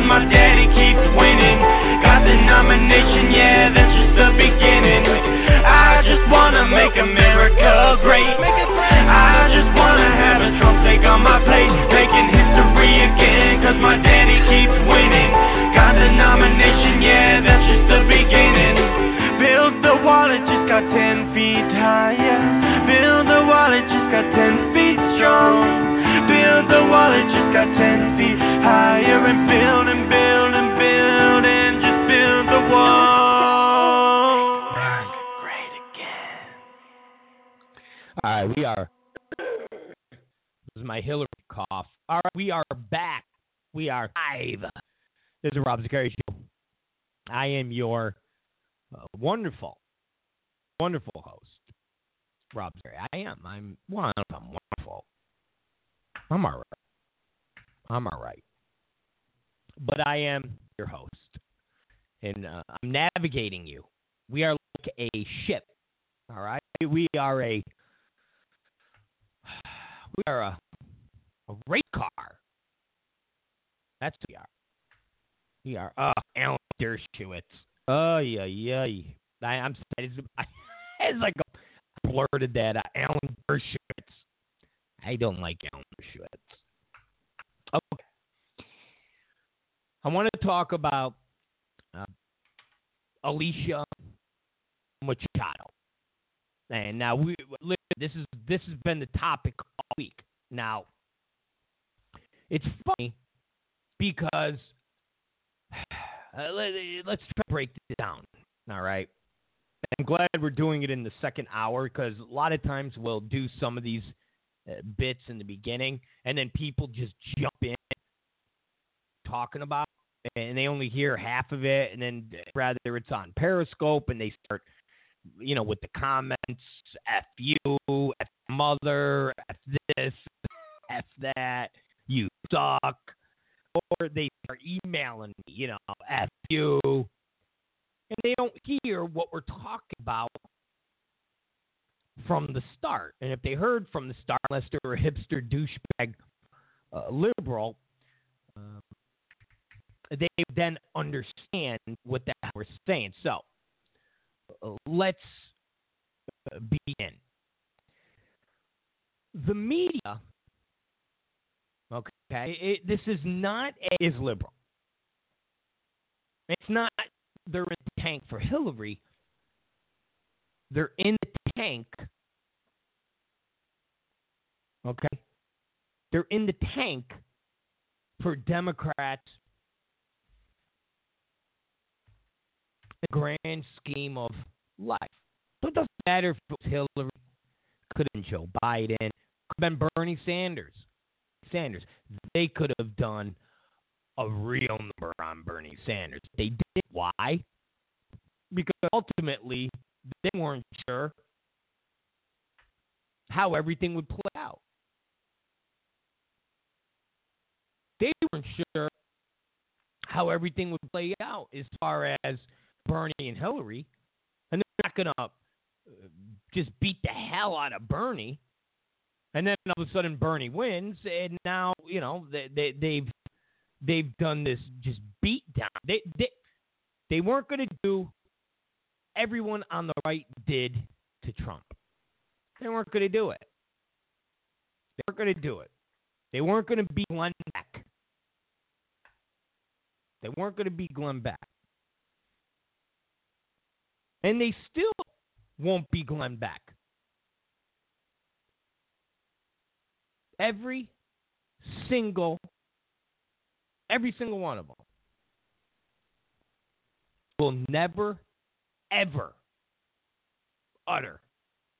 My daddy keeps winning. Got the nomination, yeah, that's just the beginning. I just wanna make America great. I just wanna have a Trump take on my plate, making history again, cause my daddy keeps winning. Got the nomination, yeah, that's just the beginning. Build the wall, it just got 10 feet higher. Yeah. Build the wall, it just got 10 feet strong shield, the wall, it just got 10 feet higher and build and build and build and just build the wall. Great again. All right, we are. This is my Hillary cough. All right, we are back. We are live. This is Rob Zicari Show. I am your uh, wonderful, wonderful host, Rob Zicari. I am. I'm, one. I am I'm all right. I'm all right. But I am your host, and uh, I'm navigating you. We are like a ship. All right, we are a we are a, a race car. That's what we are. We are uh, Alan Dershowitz. Oh yeah, yeah. I, I'm it's, it's like I blurted that out. Alan Dershowitz. I don't like Alan Dershowitz. Okay. I want to talk about uh, Alicia Machado. And now we this is this has been the topic all week. Now it's funny because uh, let, us try to break this down. All right. I'm glad we're doing it in the second hour because a lot of times we'll do some of these uh, bits in the beginning and then people just jump in talking about it, and they only hear half of it and then rather it's on Periscope and they start you know, with the comments, F you, F mother, F this, F that, you suck. Or they start emailing me, you know, F you. And they don't hear what we're talking about from the start. And if they heard from the start, unless they're a hipster douchebag uh, liberal, um, they then understand what that we're saying. So, let's begin. The media, okay, it, this is not a, is liberal. It's not they're in the tank for Hillary. They're in the tank. Okay, they're in the tank for Democrats the grand scheme of life. So it doesn't matter if it was Hillary, could have been Joe Biden, could have been Bernie Sanders. Sanders. They could have done a real number on Bernie Sanders. They did. Why? Because ultimately they weren't sure how everything would play out. They weren't sure how everything would play out as far as Bernie and Hillary, and they're not going to uh, just beat the hell out of Bernie. And then all of a sudden Bernie wins, and now you know they, they they've they've done this just beat down. They they they weren't going to do. Everyone on the right did to Trump. They weren't going to do it. They weren't going to do it. They weren't going to be one Beck. They weren't going to be Glenn Beck. And they still won't be Glenn Beck. Every single, every single one of them will never, ever utter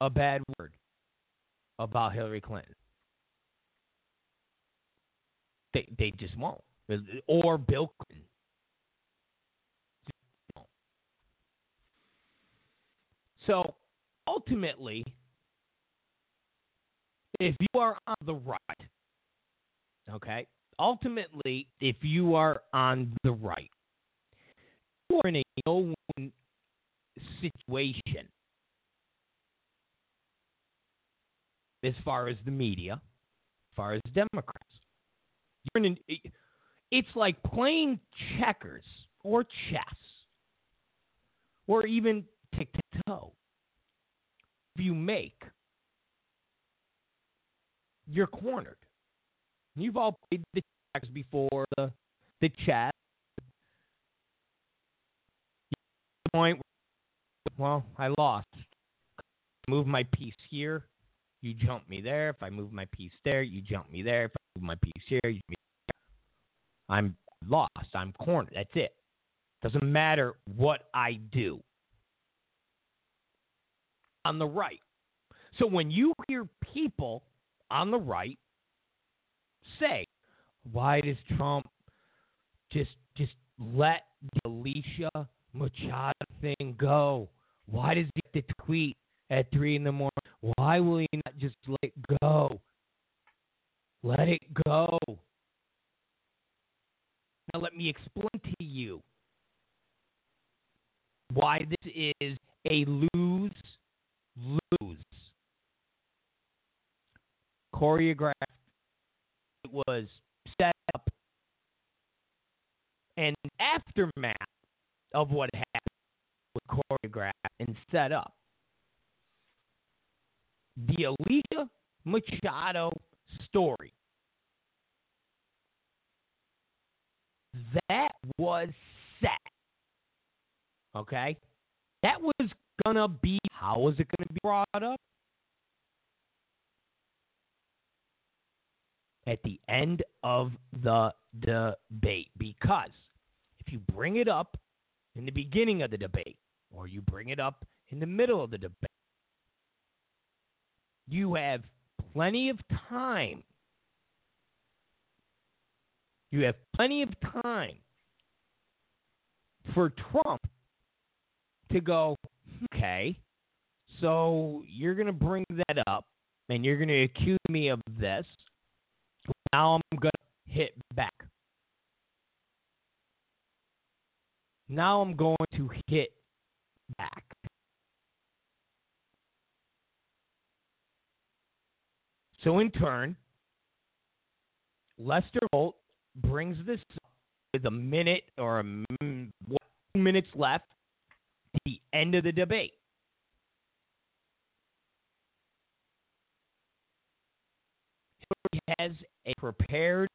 a bad word about Hillary Clinton. They they just won't. Or Bill Clinton. So ultimately, if you are on the right, okay, ultimately, if you are on the right, you are in a no win situation as far as the media, as far as Democrats. You're in an, it's like playing checkers or chess or even tic tac toe. If you make, you're cornered. You've all played the checks before, the the chat. The point, well, I lost. Move my piece here, you jump me there. If I move my piece there, you jump me there. If I move my piece here, you I'm lost. I'm cornered. That's it. Doesn't matter what I do on the right. So when you hear people on the right say, why does Trump just just let the Alicia Machado thing go? Why does he have to tweet at three in the morning? Why will he not just let go? Let it go. Now let me explain to you why this is a lose lose. Choreographed, it was set up, and aftermath of what happened was choreographed and set up. The Alicia Machado story. That was set. Okay? That was going to be, How is it going to be brought up? At the end of the debate. Because if you bring it up in the beginning of the debate, or you bring it up in the middle of the debate, you have plenty of time. You have plenty of time for Trump to go, okay, so you're going to bring that up and you're going to accuse me of this. Now I'm going to hit back. Now I'm going to hit back. So in turn, Lester Holt brings this up with a minute or a minutes left the end of the debate. He has a prepared.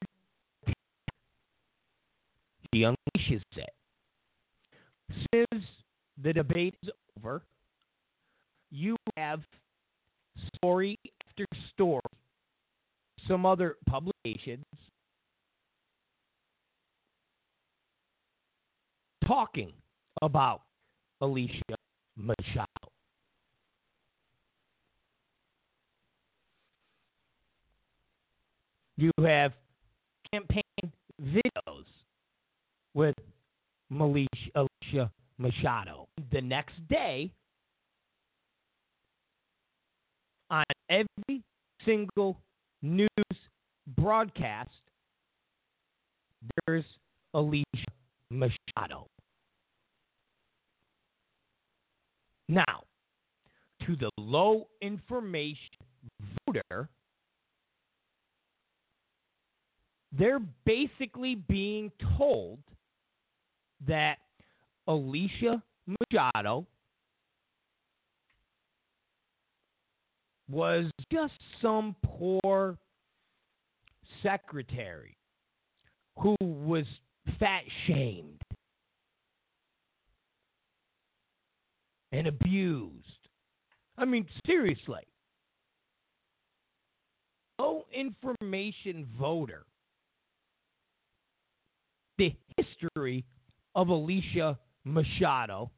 He unleashes it. Since the debate is over, you have story after story, some other publications talking about Alicia Machado. You have campaign videos with Alicia Machado. The next day, on every single news broadcast, there's Alicia Machado. Now, to the low information voter, they're basically being told that Alicia Machado was just some poor secretary who was fat shamed and abused. I mean, seriously. Low information voter. The history of Alicia Machado.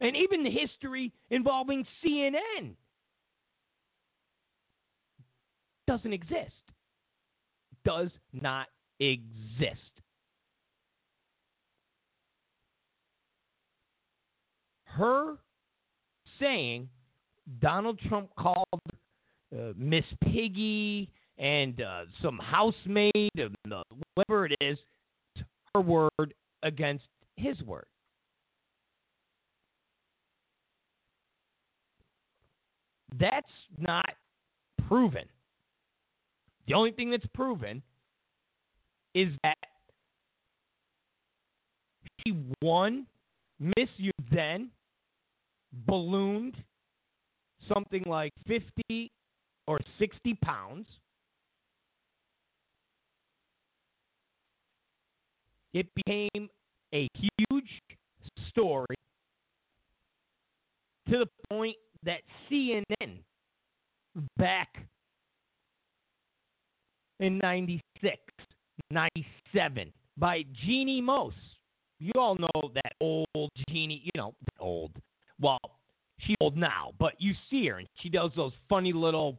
And even the history involving CNN doesn't exist. Does not exist. Her saying Donald Trump called uh, Miss Piggy and uh, some housemaid, uh, whatever it is, her word against his word. That's not proven. The only thing that's proven is that she won Miss You then ballooned something like 50 or 60 pounds. It became a huge story to the point that CNN back in 96, 97 by Jeanne Moos. You all know that old Jeannie, you know, old well, She's old now, but you see her and she does those funny little.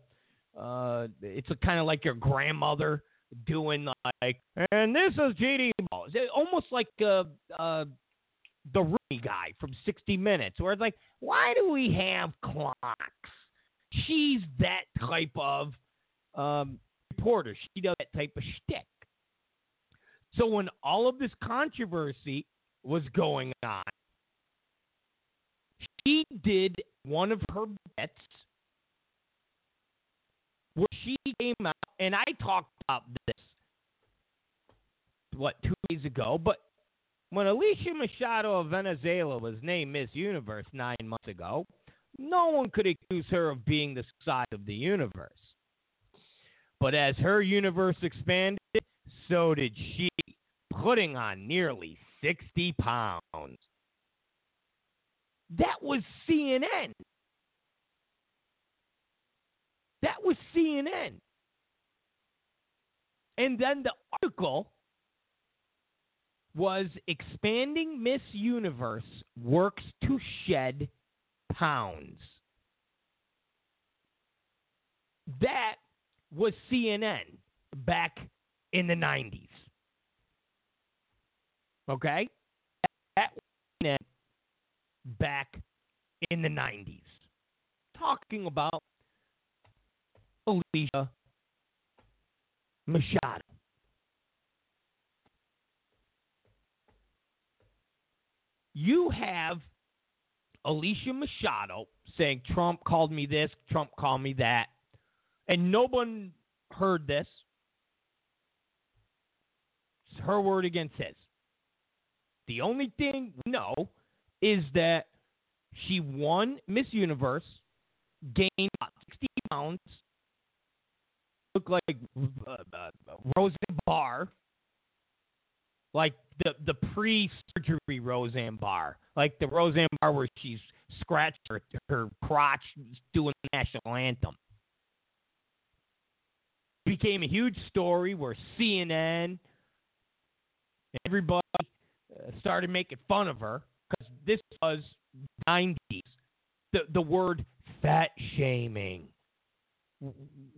Uh, it's kind of like your grandmother doing like, and this is JD Balls. Almost like uh, uh, the Rooney guy from 60 Minutes, where it's like, why do we have clocks? She's that type of um, reporter. She does that type of shtick. So when all of this controversy was going on, she did one of her bets where she came out, and I talked about this, what, two days ago, but when Alicia Machado of Venezuela was named Miss Universe nine months ago, no one could accuse her of being the size of the universe. But as her universe expanded, so did she, putting on nearly 60 pounds. That was CNN. That was CNN. And then the article was expanding Miss Universe works to shed pounds. That was CNN back in the 90s. Okay? Back in the 90s. Talking about Alicia Machado. You have Alicia Machado saying Trump called me this, Trump called me that, and no one heard this. It's her word against his. The only thing we know is that she won Miss Universe, gained about 60 pounds, looked like uh, uh, Roseanne Barr, like the the pre-surgery Roseanne Barr, like the Roseanne Barr where she's scratched her, her crotch doing the national anthem. Became a huge story where CNN, everybody uh, started making fun of her because this was 90s. The the word fat shaming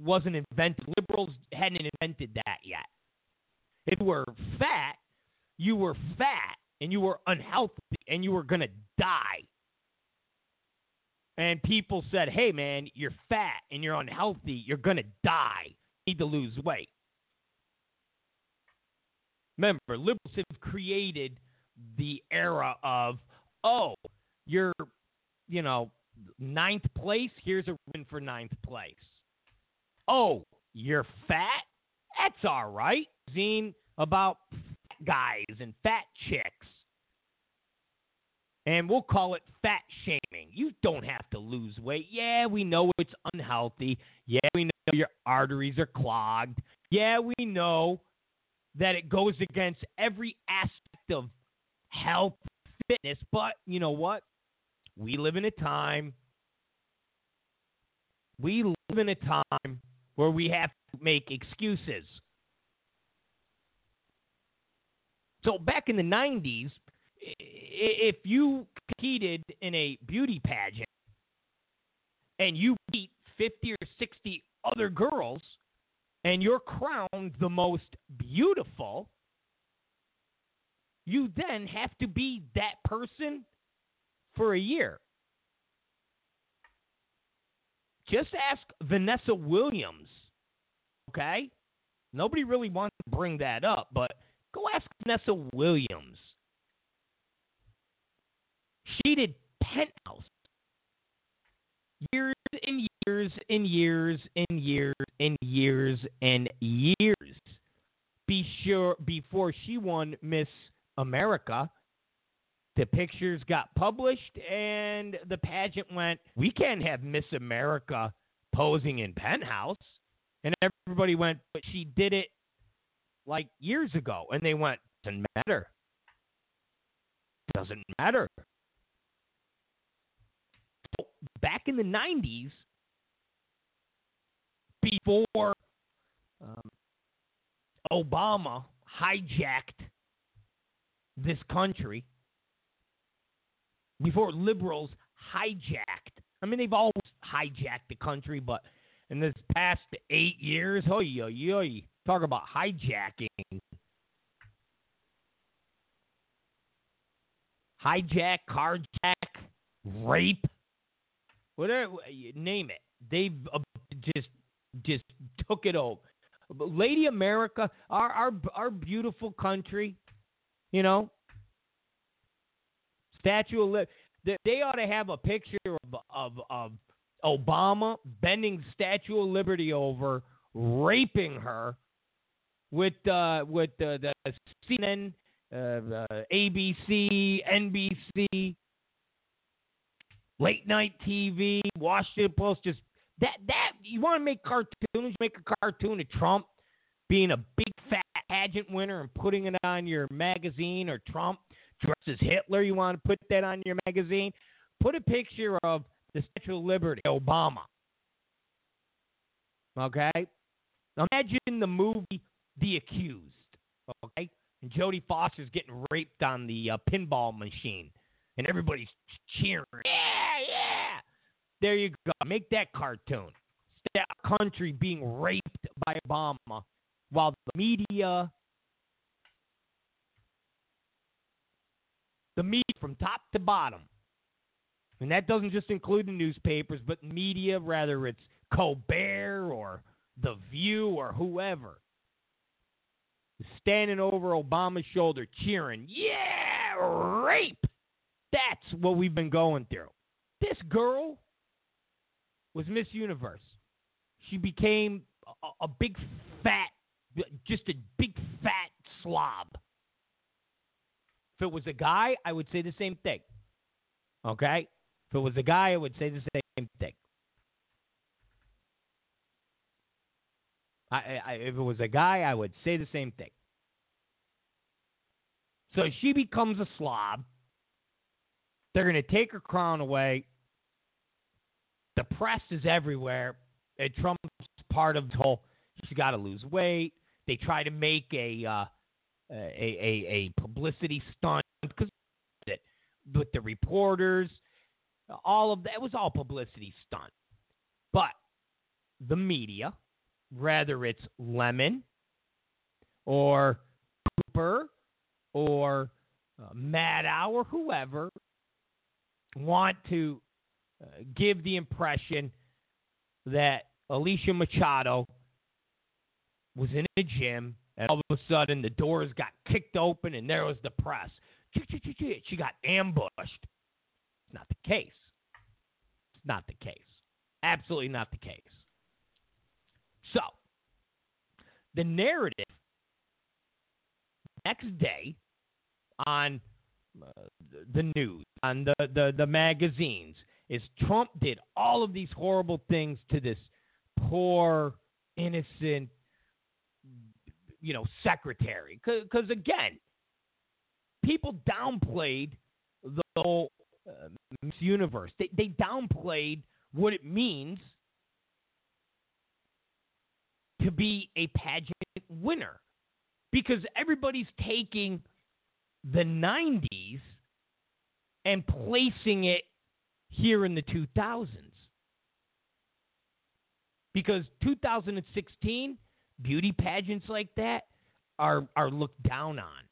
wasn't invented. Liberals hadn't invented that yet. If you were fat, you were fat and you were unhealthy and you were going to die. And people said, hey, man, you're fat and you're unhealthy. You're going to die. You need to lose weight. Remember, liberals have created the era of, oh, you're, you know, ninth place. Here's a win for ninth place. Oh, you're fat? That's all right. Zine about fat guys and fat chicks. And we'll call it fat shaming. You don't have to lose weight. Yeah, we know it's unhealthy. Yeah, we know your arteries are clogged. Yeah, we know that it goes against every aspect of health, fitness. But you know what? We live in a time. We live in a time where we have to make excuses. So back in the 90s, if you competed in a beauty pageant and you beat 50 or 60 other girls and you're crowned the most beautiful, you then have to be that person for a year. Just ask Vanessa Williams. Okay? Nobody really wants to bring that up, but go ask Vanessa Williams. She did Penthouse. Years and years and years and years and years and years. Be sure before she won Miss America the pictures got published and the pageant went, we can't have Miss America posing in penthouse. And everybody went, but she did it like years ago. And they went, doesn't matter. Doesn't matter. So back in the 90s, before um, Obama hijacked this country, before liberals hijacked I mean, they've always hijacked the country, but in this past eight years, oh, yo, yo, talk about hijacking. Hijack, carjack, rape, whatever, name it. They've uh, just just took it over. Lady America, our our our beautiful country, you know, Statue of Liberty. They ought to have a picture of, of, of Obama bending Statue of Liberty over, raping her with uh, with uh, the CNN, uh, ABC, NBC, late night TV, Washington Post. Just that that you want to make cartoons? Make a cartoon of Trump being a big fat pageant winner and putting it on your magazine, or Trump dressed as Hitler. You want to put that on your magazine? Put a picture of the Statue of Liberty, Obama. Okay? Imagine the movie The Accused. Okay? And Jodie Foster's getting raped on the uh, pinball machine. And everybody's cheering. Yeah, yeah. There you go. Make that cartoon. That country being raped by Obama while the media the media from top to bottom. And that doesn't just include the newspapers, but media, whether it's Colbert or The View or whoever, standing over Obama's shoulder cheering, yeah, rape. That's what we've been going through. This girl was Miss Universe. She became a, a big fat, just a big fat slob. If it was a guy, I would say the same thing. Okay? If it was a guy, I would say the same thing. I, I, if it was a guy, I would say the same thing. So she becomes a slob. They're going to take her crown away. The press is everywhere. And Trump's part of the whole. She's got to lose weight. They try to make a uh, a, a, a publicity stunt because with the reporters, all of that was all publicity stunt. But the media, whether it's Lemon or Cooper or uh, Maddow or whoever, want to uh, give the impression that Alicia Machado was in a gym and all of a sudden, the doors got kicked open, and there was the press. She got ambushed. It's not the case. It's not the case. Absolutely not the case. So, the narrative next day on uh, the news, on the, the, the magazines, is Trump did all of these horrible things to this poor, innocent you know, secretary. Because again, people downplayed the whole uh, Miss Universe. They, they downplayed what it means to be a pageant winner because everybody's taking the 90s and placing it here in the 2000s. Because 2016 beauty pageants like that are are looked down on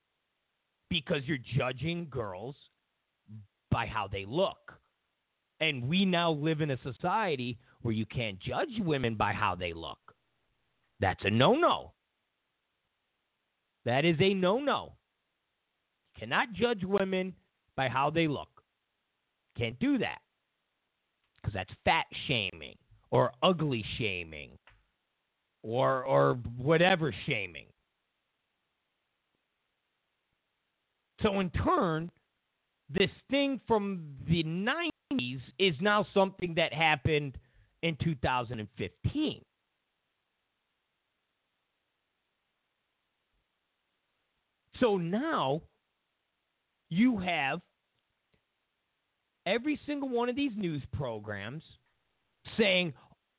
because you're judging girls by how they look. And we now live in a society where you can't judge women by how they look. That's a no-no. That is a no-no. Cannot judge women by how they look. Can't do that. Because that's fat shaming or ugly shaming or or whatever shaming. So in turn, this thing from the 90s is now something that happened in 2015. So now you have every single one of these news programs saying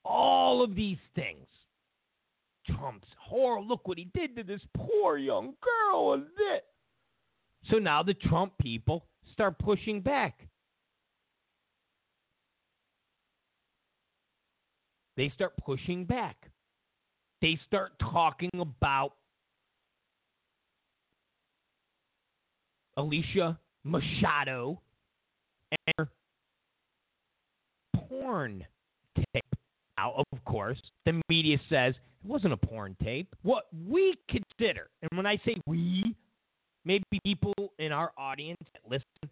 all of these things. Trump's horror. Look what he did to this poor young girl and this. So now the Trump people start pushing back. they start pushing back. They start talking about Alicia Machado and porn tape. Now, of course, the media says wasn't a porn tape. What we consider, and when I say we, maybe people in our audience that listen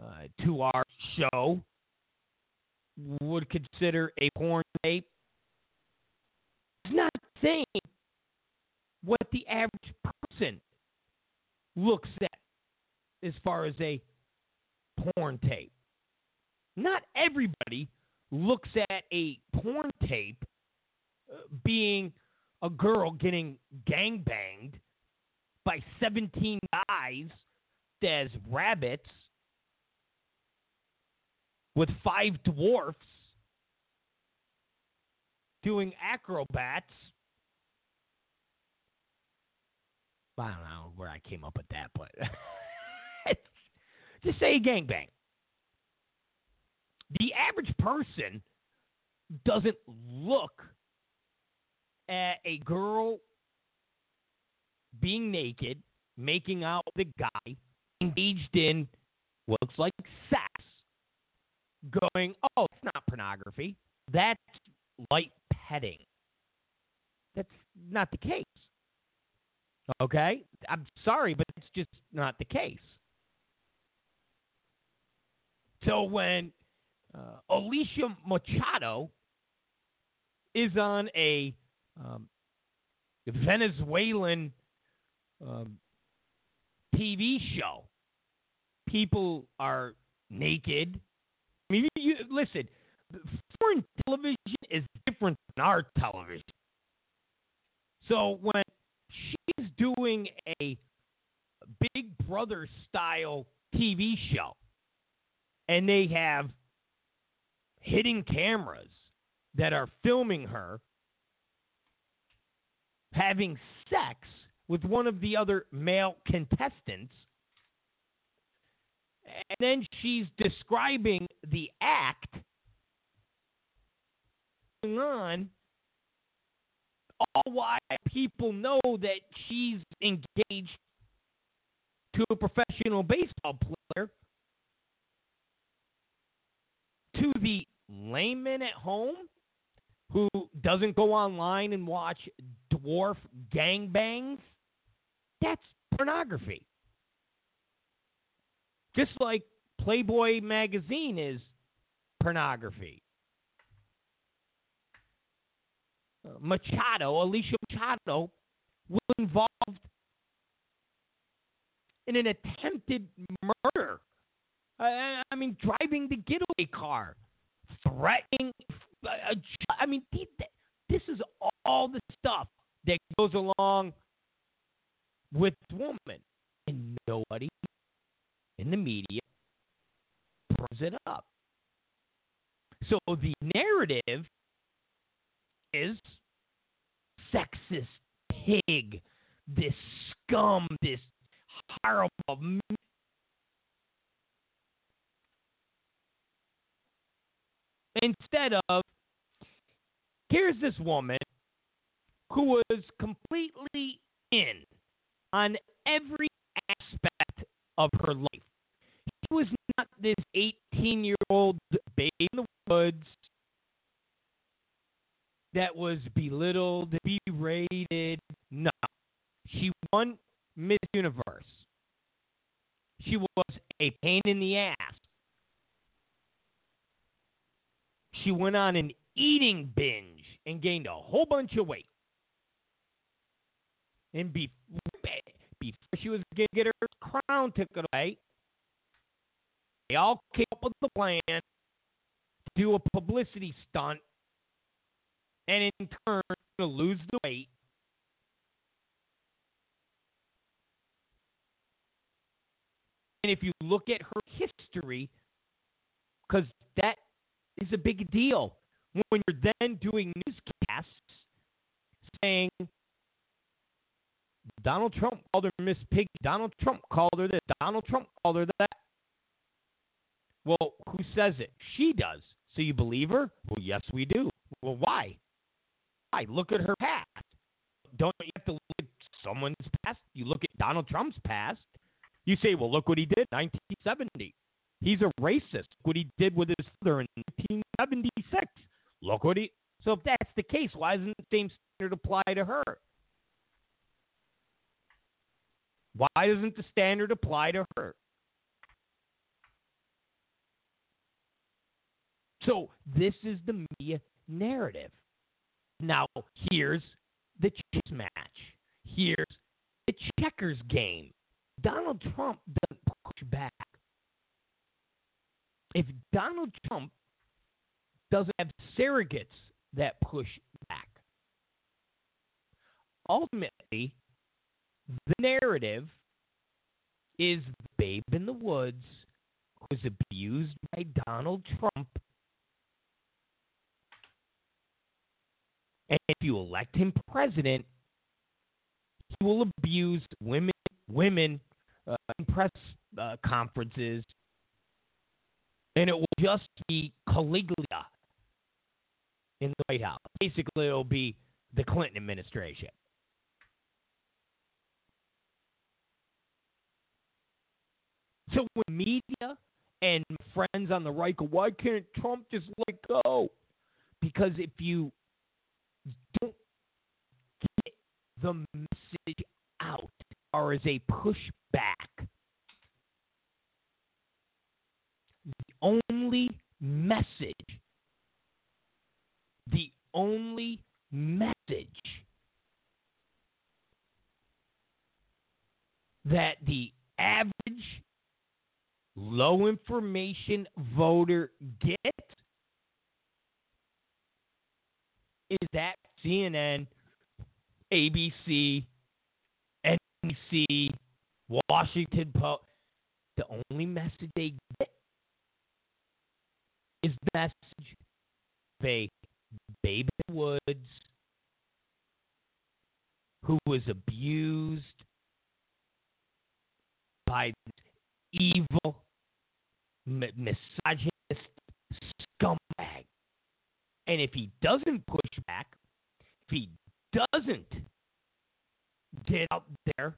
uh, to our show would consider a porn tape. It's not saying what the average person looks at as far as a porn tape. Not everybody looks at a porn tape being a girl getting gang banged by 17 guys as rabbits with five dwarfs doing acrobats. I don't know where I came up with that, but just say gangbang. The average person doesn't look at a girl being naked, making out with a guy, engaged in what looks like sex, going, oh, it's not pornography. That's light petting. That's not the case. Okay? I'm sorry, but it's just not the case. So when uh, Alicia Machado is on a um, Venezuelan um, TV show, people are naked. I mean, you, listen, foreign television is different than our television. So when she's doing a Big Brother style TV show, and they have hidden cameras that are filming her having sex with one of the other male contestants. And then she's describing the act going on, all while people know that she's engaged to a professional baseball player. To the layman at home who doesn't go online and watch dwarf gangbangs, that's pornography. Just like Playboy magazine is pornography. Uh, Machado, Alicia Machado, was involved in an attempted murder. I, I mean, driving the getaway car threatening. I mean, this is all the stuff that goes along with woman, and nobody in the media brings it up. So the narrative is sexist pig, this scum, this horrible Instead of, here's this woman who was completely in on every aspect of her life. She was not this 18 year old babe in the woods that was belittled, berated. No. She won Miss Universe. She was a pain in the ass. she went on an eating binge and gained a whole bunch of weight. And before, before she was going to get her crown taken away, they all came up with the plan to do a publicity stunt and in turn to lose the weight. And if you look at her history, because that is a big deal when you're then doing newscasts saying Donald Trump called her Miss Piggy. Donald Trump called her this. Donald Trump called her that. Well, who says it? She does. So you believe her? Well, yes, we do. Well, why? Why? Look at her past. Don't you have to look at someone's past? You look at Donald Trump's past. You say, well, look what he did in 1970. He's a racist. Look what he did with his father in 1976. Look what he. So if that's the case, why doesn't the same standard apply to her? Why doesn't the standard apply to her? So this is the media narrative. Now, here's the chess match. Here's the checkers game. Donald Trump doesn't push back. If Donald Trump doesn't have surrogates that push back, ultimately, the narrative is babe in the woods was abused by Donald Trump And if you elect him president, he will abuse women, women uh, in press uh, conferences, and it will just be Caligula in the White House. Basically, it'll be the Clinton administration. So when media and friends on the right go, why can't Trump just let go? Because if you don't get the message out or as a pushback. The only message, the only message that the average low information voter gets is that CNN, ABC, NBC, Washington Post. The only message they get is the message of baby Woods who was abused by evil, misogynist scumbag. And if he doesn't push back, if he doesn't get out there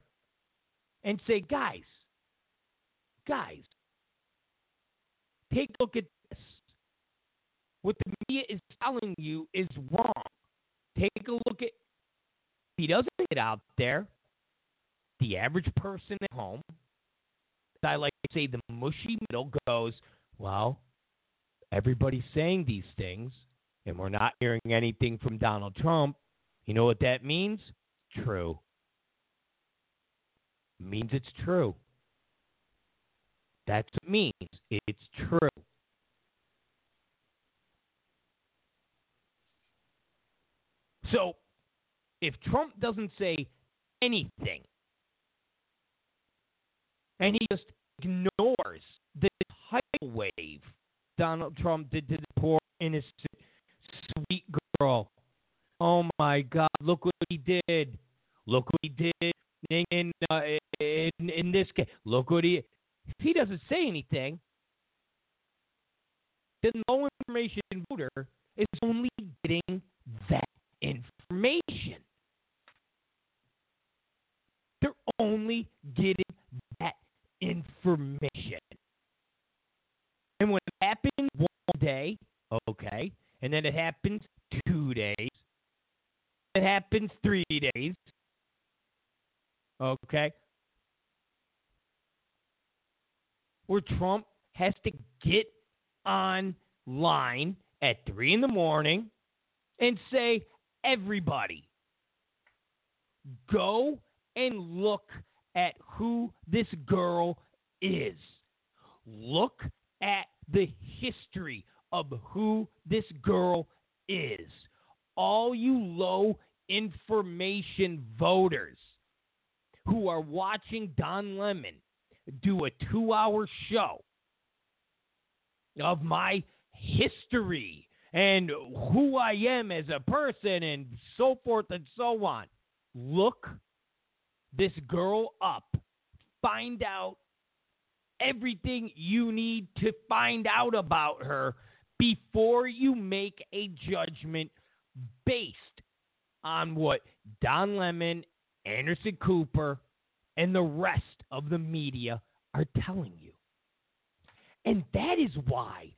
and say, guys, guys, take a look at this. What the media is telling you is wrong. Take a look at. If he doesn't get out there, the average person at home, I like to say the mushy middle goes, well, everybody's saying these things and we're not hearing anything from Donald Trump, you know what that means? True. Means it's true. That's what it means. It's true. So, if Trump doesn't say anything, and he just ignores the tidal wave Donald Trump did to the poor innocent sweet girl. Oh my God! Look what he did. Look what he did in in, uh, in, in this case. Look what he he doesn't say anything, the no information voter is only getting that information. They're only getting information. And when it happens one day, okay, and then it happens two days. It happens three days. Okay. Where Trump has to get online at three in the morning and say, everybody, go and look at who this girl is. Look at the history of who this girl is. All you low information voters who are watching Don Lemon do a two hour show of my history and who I am as a person and so forth and so on. Look this girl up. Find out everything you need to find out about her before you make a judgment based on what Don Lemon, Anderson Cooper, and the rest of the media are telling you. And that is why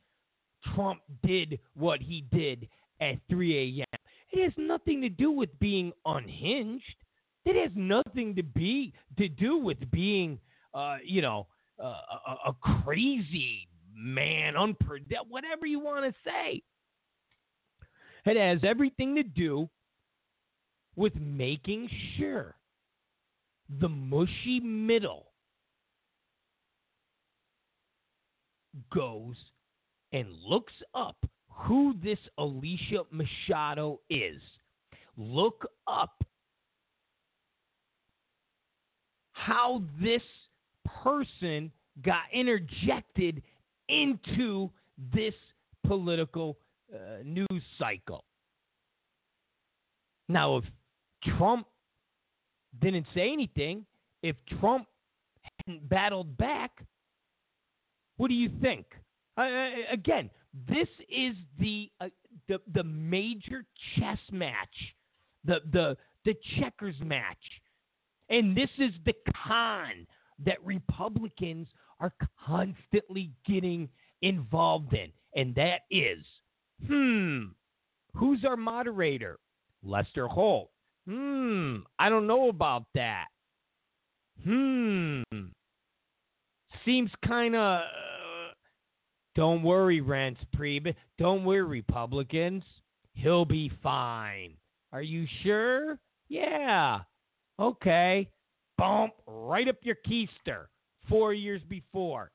Trump did what he did at 3 a.m. It has nothing to do with being unhinged. It has nothing to be to do with being, uh, you know, uh, a, a crazy man, whatever you want to say. It has everything to do with making sure the mushy middle goes and looks up who this Alicia Machado is. Look up how this person got interjected into this political uh, news cycle. Now, if Trump didn't say anything, if Trump hadn't battled back, what do you think? Uh, again, this is the uh, the the major chess match, the the the checkers match, and this is the con that Republicans are constantly getting involved in, and that is, hmm, who's our moderator? Lester Holt. Hmm, I don't know about that. Hmm, seems kind of. Uh, don't worry, Reince Priebus. Don't worry, Republicans. He'll be fine. Are you sure? Yeah. Okay. Bump right up your keister. Four years before.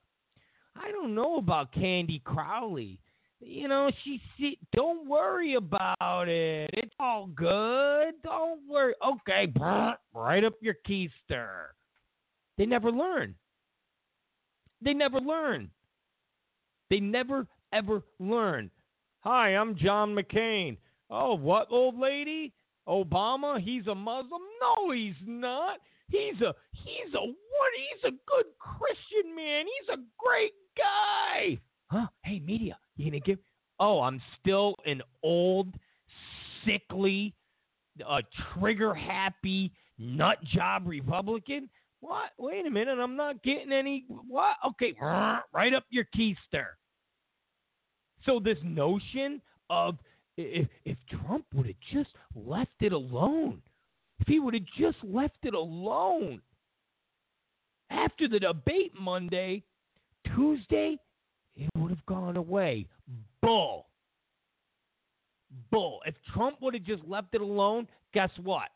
I don't know about Candy Crowley. You know, she, she don't worry about it. It's all good. Don't worry. Okay, right up your keister. They never learn. They never learn. They never ever learn. Hi, I'm John McCain. Oh, what old lady? Obama? He's a Muslim? No, he's not. He's a he's a what? He's a good Christian man. He's a great guy. Huh? Hey, media, you gonna give? Oh, I'm still an old, sickly, uh, trigger happy nut job Republican. What? Wait a minute, I'm not getting any. What? Okay, right up your keister. So this notion of if, if Trump would have just left it alone, if he would have just left it alone after the debate Monday, Tuesday, it would have gone away. Bull. Bull. If Trump would have just left it alone, guess what?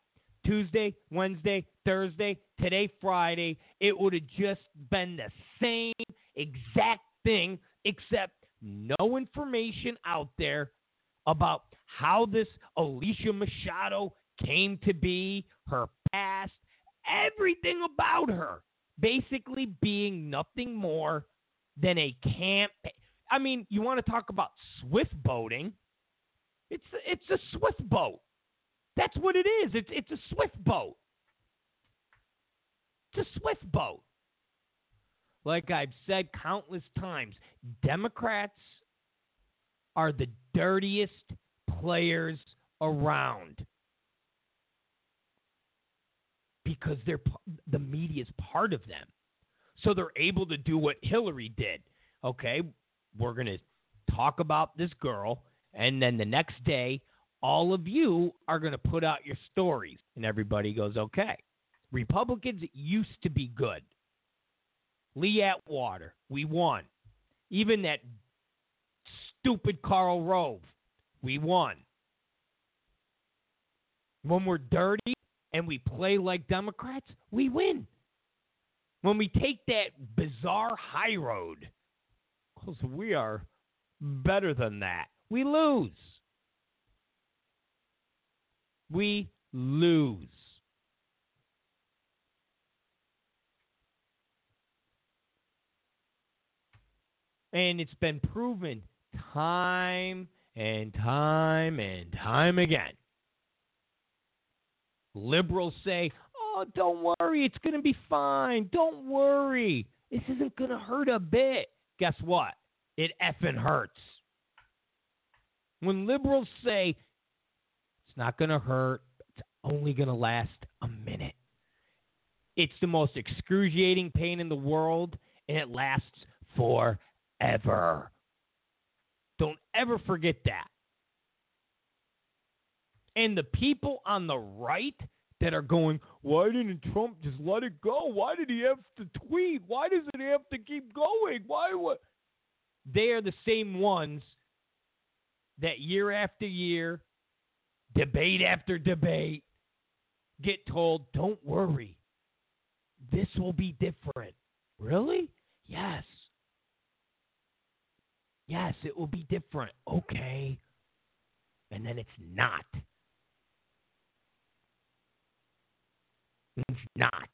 Tuesday, Wednesday, Thursday, today, Friday, it would have just been the same exact thing, except no information out there about how this Alicia Machado came to be, her past, everything about her, basically being nothing more than a camp. I mean, you want to talk about swift boating? It's it's a swift boat. That's what it is. It's it's a swift boat. It's a swift boat. Like I've said countless times, Democrats are the dirtiest players around because they're the media is part of them. So they're able to do what Hillary did. Okay, we're going to talk about this girl, and then the next day, all of you are going to put out your stories, and everybody goes, okay. Republicans used to be good. Lee Atwater, we won. Even that stupid Karl Rove, we won. When we're dirty and we play like Democrats, we win. When we take that bizarre high road, because we are better than that, we lose. We lose. And it's been proven time and time and time again. Liberals say, oh, don't worry, it's going to be fine. Don't worry. This isn't going to hurt a bit. Guess what? It effing hurts. When liberals say, it's not going to hurt. It's only going to last a minute. It's the most excruciating pain in the world, and it lasts forever. Don't ever forget that. And the people on the right that are going, why didn't Trump just let it go? Why did he have to tweet? Why does it have to keep going? Why what? They are the same ones that year after year, debate after debate, get told, don't worry. This will be different. Really? Yes. Yes, it will be different. Okay. And then it's not. It's not.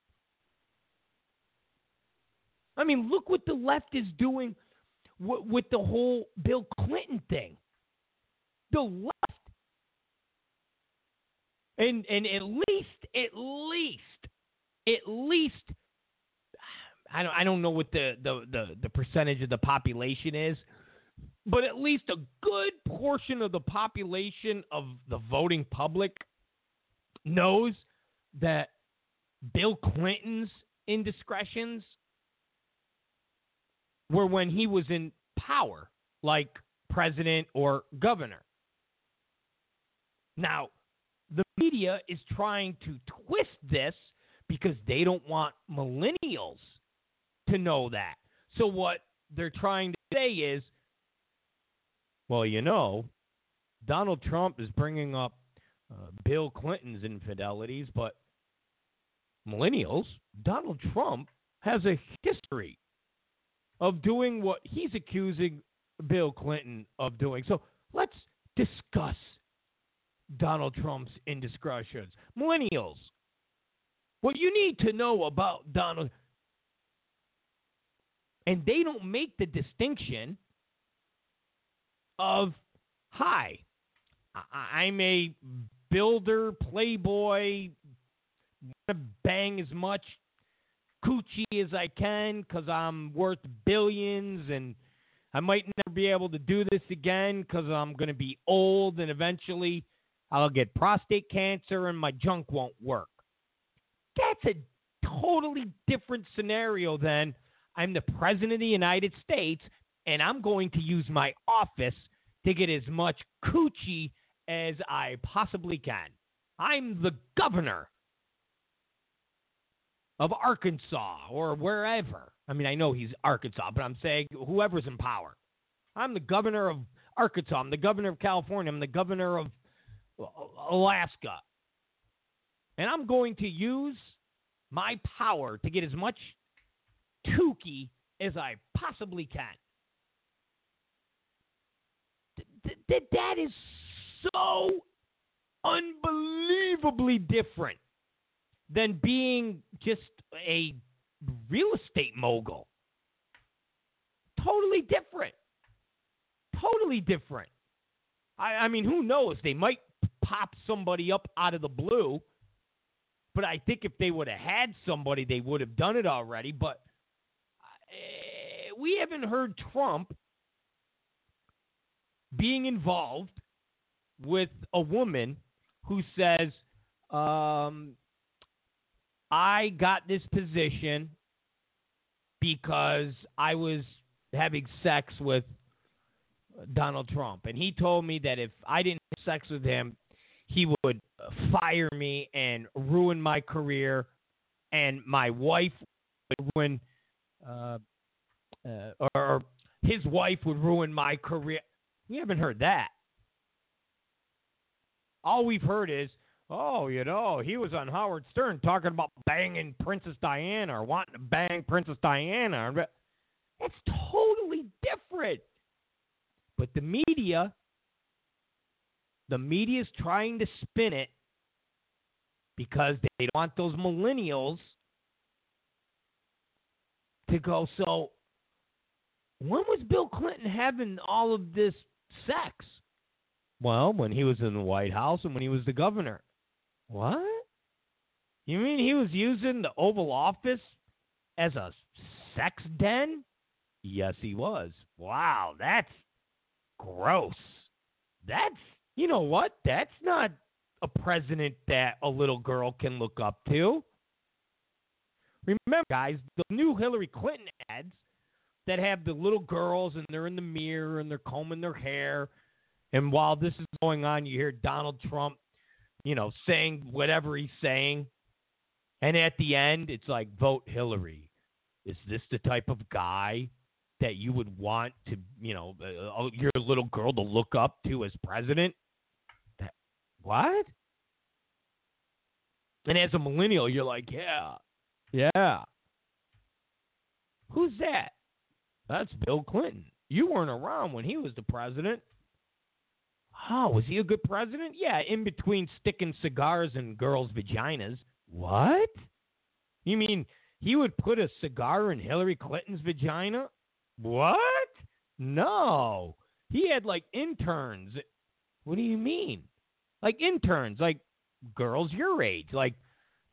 I mean, look what the left is doing with the whole Bill Clinton thing. The left, and and at least, at least, at least, I don't I don't know what the the the, the percentage of the population is, but at least a good portion of the population of the voting public knows that Bill Clinton's indiscretions were when he was in power, like president or governor. Now, the media is trying to twist this because they don't want millennials to know that. So, what they're trying to say is, well, you know, Donald Trump is bringing up uh, Bill Clinton's infidelities, but millennials, Donald Trump has a history of doing what he's accusing Bill Clinton of doing. So let's discuss Donald Trump's indiscretions. Millennials, what you need to know about Donald, and they don't make the distinction of, hi, I'm a builder, playboy, want to bang as much coochie as I can because I'm worth billions and I might never be able to do this again because I'm going to be old and eventually I'll get prostate cancer and my junk won't work. That's a totally different scenario than I'm the President of the United States and I'm going to use my office to get as much coochie as I possibly can. I'm the governor of Arkansas or wherever. I mean, I know he's Arkansas, but I'm saying whoever's in power. I'm the governor of Arkansas. I'm the governor of California. I'm the governor of Alaska. And I'm going to use my power to get as much Tukey as I possibly can. Th- th- that is so unbelievably different than being just a real estate mogul. Totally different. Totally different. I, I mean, who knows? They might pop somebody up out of the blue. But I think if they would have had somebody, they would have done it already. But uh, we haven't heard Trump being involved with a woman who says, um, I got this position because I was having sex with Donald Trump. And he told me that if I didn't have sex with him, he would fire me and ruin my career, and my wife would ruin, uh, uh, or his wife would ruin my career. We haven't heard that. All we've heard is Oh, you know, he was on Howard Stern talking about banging Princess Diana or wanting to bang Princess Diana. It's totally different. But the media, the media is trying to spin it because they want those millennials to go. So, when was Bill Clinton having all of this sex? Well, when he was in the White House and when he was the governor. What? You mean he was using the Oval Office as a sex den? Yes, he was. Wow, that's gross. That's, you know what? That's not a president that a little girl can look up to. Remember, guys, the new Hillary Clinton ads that have the little girls and they're in the mirror and they're combing their hair. And while this is going on, you hear Donald Trump, you know, saying whatever he's saying. And at the end, it's like, vote Hillary. Is this the type of guy that you would want to, you know, uh, uh your little girl to look up to as president? That, what? And as a millennial, you're like, yeah, yeah. Who's that? That's Bill Clinton. You weren't around when he was the president. Oh, was he a good president? Yeah, in between sticking cigars in girls' vaginas. What? You mean he would put a cigar in Hillary Clinton's vagina? What? No. He had like interns. What do you mean? Like interns, like girls your age, like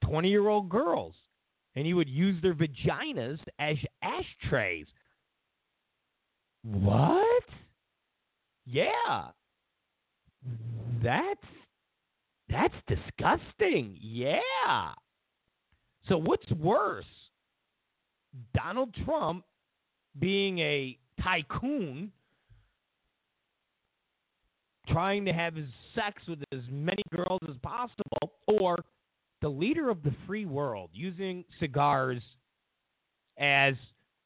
20 year old girls. And he would use their vaginas as ashtrays. What? Yeah. That's that's disgusting. Yeah. So what's worse? Donald Trump being a tycoon trying to have his sex with as many girls as possible or the leader of the free world using cigars as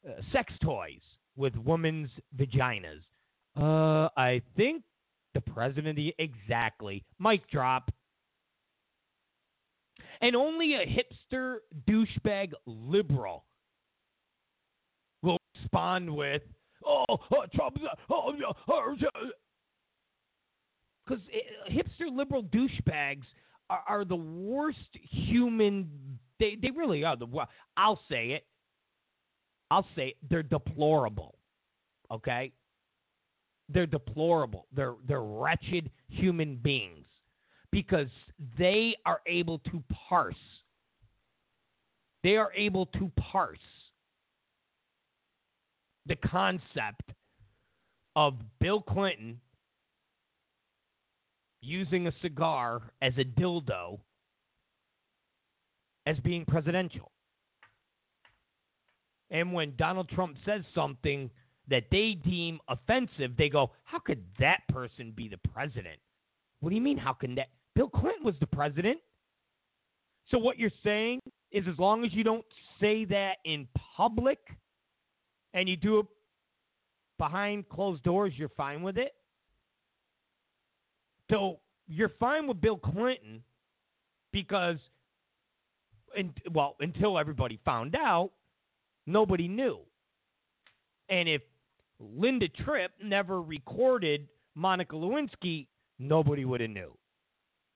uh, sex toys with women's vaginas. Uh, I think the president, exactly. Mic drop. And only a hipster douchebag liberal will respond with, "Oh, oh Trump, oh, because uh, hipster liberal douchebags are, are the worst human. They they really are. The I'll say it. I'll say it, they're deplorable. Okay? They're deplorable. They're they're wretched human beings because they are able to parse. They are able to parse the concept of Bill Clinton using a cigar as a dildo as being presidential. And when Donald Trump says something that they deem offensive, they go, How could that person be the president? What do you mean, how can that? Bill Clinton was the president. So what you're saying is as long as you don't say that in public and you do it behind closed doors, you're fine with it? So you're fine with Bill Clinton because, well, until everybody found out, nobody knew. And if Linda Tripp never recorded Monica Lewinsky, nobody would have knew.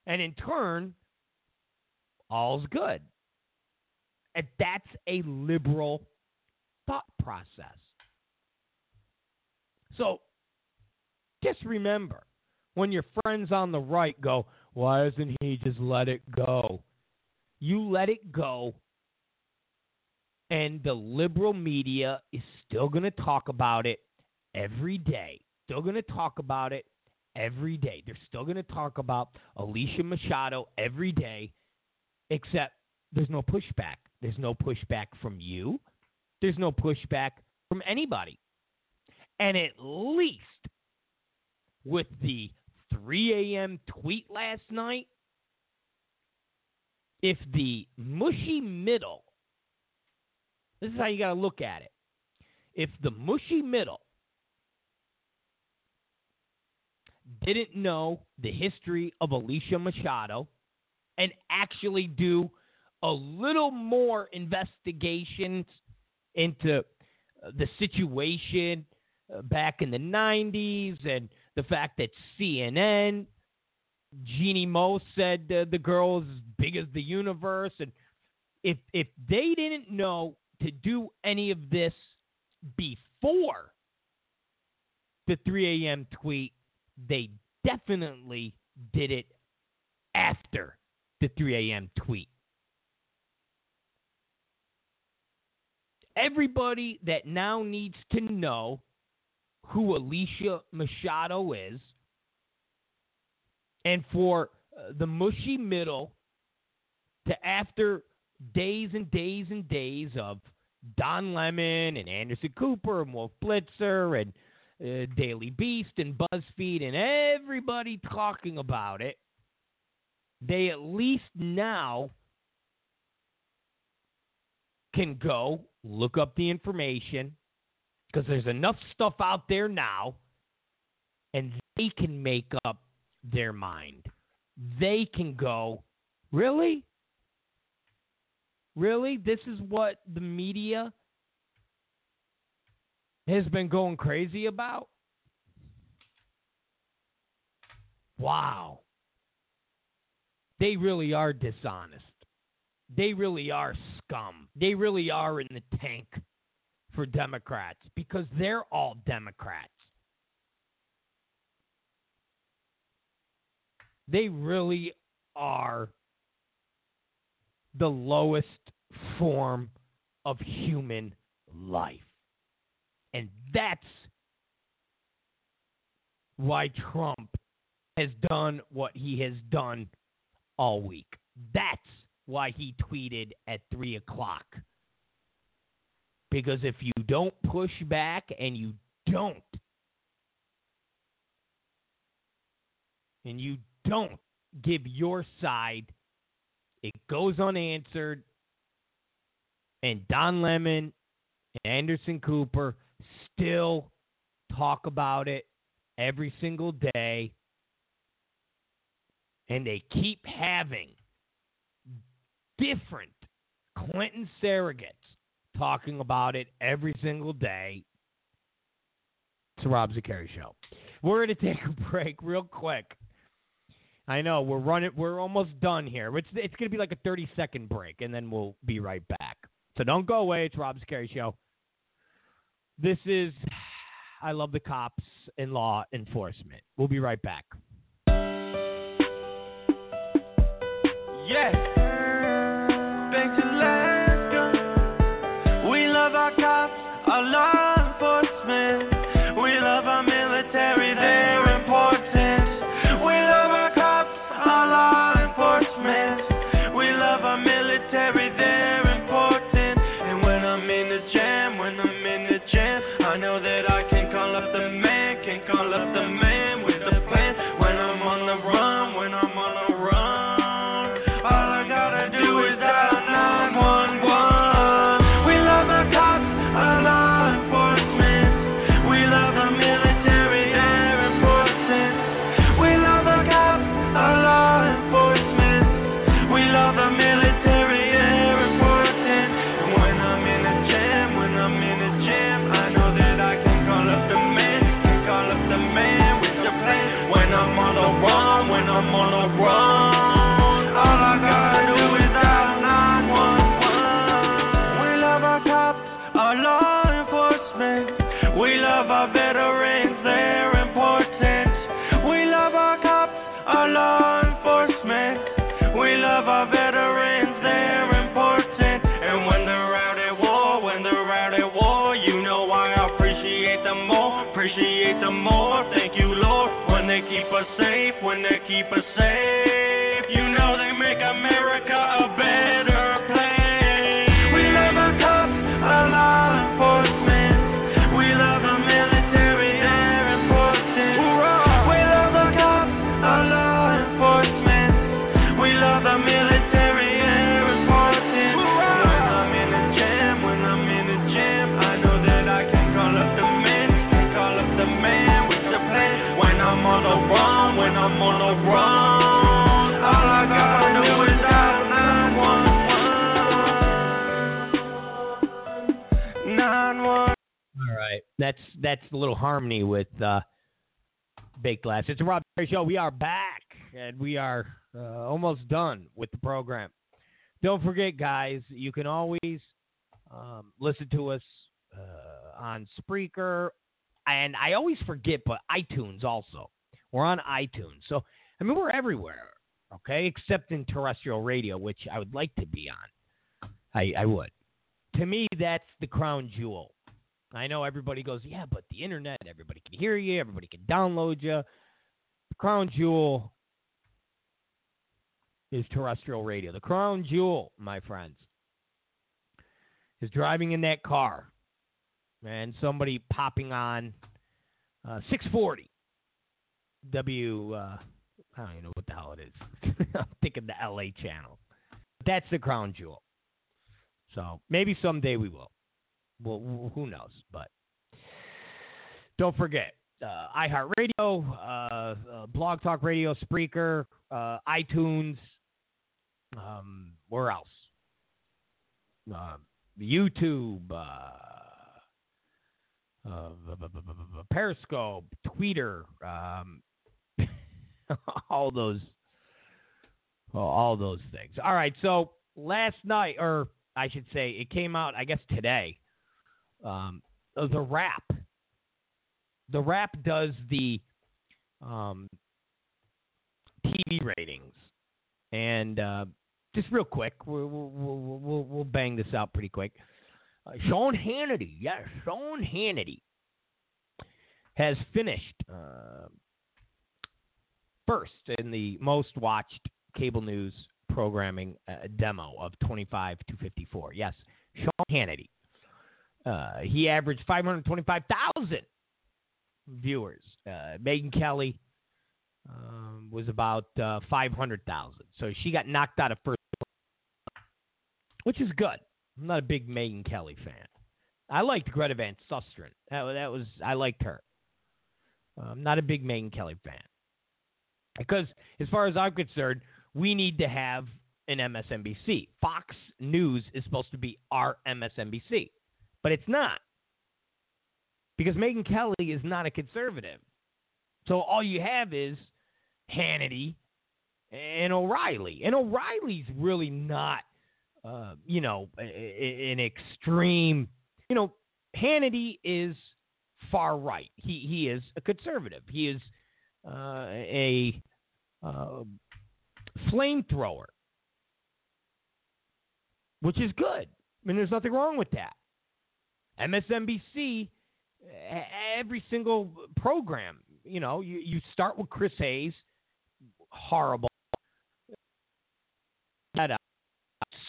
And in turn, all's good. And that's a liberal thought process. So just remember when your friends on the right go, why doesn't he just let it go? You let it go and the liberal media is still going to talk about it every day. Still going to talk about it every day. They're still going to talk about Alicia Machado every day, except there's no pushback. There's no pushback from you. There's no pushback from anybody. And at least with the 3 a.m. tweet last night, if the mushy middle this is how you got to look at it. If the mushy middle didn't know the history of Alicia Machado and actually do a little more investigations into uh, the situation uh, back in the 90s and the fact that CNN, Jeannie Moos said uh, the girl is as big as the universe. And if, if they didn't know to do any of this before the 3 a.m. tweet. They definitely did it after the 3 a.m. tweet. Everybody that now needs to know who Alicia Machado is, and for uh, the mushy middle to after days and days and days of Don Lemon and Anderson Cooper and Wolf Blitzer and uh, Daily Beast and BuzzFeed and everybody talking about it, they at least now can go look up the information because there's enough stuff out there now and they can make up their mind. They can go, really? Really? This is what the media has been going crazy about? Wow. They really are dishonest. They really are scum. They really are in the tank for Democrats because they're all Democrats. They really are the lowest form of human life. And that's why Trump has done what he has done all week. That's why he tweeted at 3 o'clock. Because if you don't push back and you don't, and you don't give your side, it goes unanswered. And Don Lemon and Anderson Cooper still talk about it every single day. And they keep having different Clinton surrogates talking about it every single day. It's the Rob Zicari Show. We're going to take a break real quick. I know we're running. We're almost done here. It's it's going to be like a 30 second break, and then we'll be right back. So don't go away. It's Rob Zicari Show. This is I love the cops and law enforcement. We'll be right back. Yeah. Keep us that's a little harmony with uh, Baked Glass. It's a Rob Zicari show. We are back, and we are uh, almost done with the program. Don't forget, guys, you can always um, listen to us uh, on Spreaker, and I always forget, but iTunes also. We're on iTunes, so I mean we're everywhere. Okay, except in terrestrial radio, which I would like to be on. I, I would. To me, that's the crown jewel. I know everybody goes, yeah, but the internet, everybody can hear you, everybody can download you. The crown jewel is terrestrial radio. The crown jewel, my friends, is driving in that car and somebody popping on uh, 640 W. Uh, I don't even know what the hell it is. I'm thinking the LA channel. That's the crown jewel. So maybe someday we will. Well, who knows? But don't forget uh, iHeartRadio, uh, uh, Blog Talk Radio, Spreaker, uh, iTunes. Um, where else? Uh, YouTube, Periscope, Twitter, um, all those, all those things. All right, so last night, or I should say, it came out, I guess today. Um, the Wrap. The Wrap does the um, TV ratings, and uh, just real quick, we'll, we'll, we'll, we'll bang this out pretty quick. Uh, Sean Hannity, yes, Sean Hannity has finished uh, first in the most watched cable news programming uh, demo of 25 to 54. Yes, Sean Hannity. Uh, he averaged 525,000 viewers. Uh, Megyn Kelly um, was about uh, 500,000. So she got knocked out of first, place, which is good. I'm not a big Megyn Kelly fan. I liked Greta Van Susteren. That, that was I liked her. I'm not a big Megyn Kelly fan because, as far as I'm concerned, we need to have an MSNBC. Fox News is supposed to be our MSNBC, but it's not because Megyn Kelly is not a conservative. So all you have is Hannity and O'Reilly, and O'Reilly's really not, uh, you know, an extreme. You know, Hannity is far right. He he is a conservative. He is uh, a uh, flamethrower, which is good. I mean, there's nothing wrong with that. MSNBC, every single program, you know, you, you start with Chris Hayes, horrible. That uh,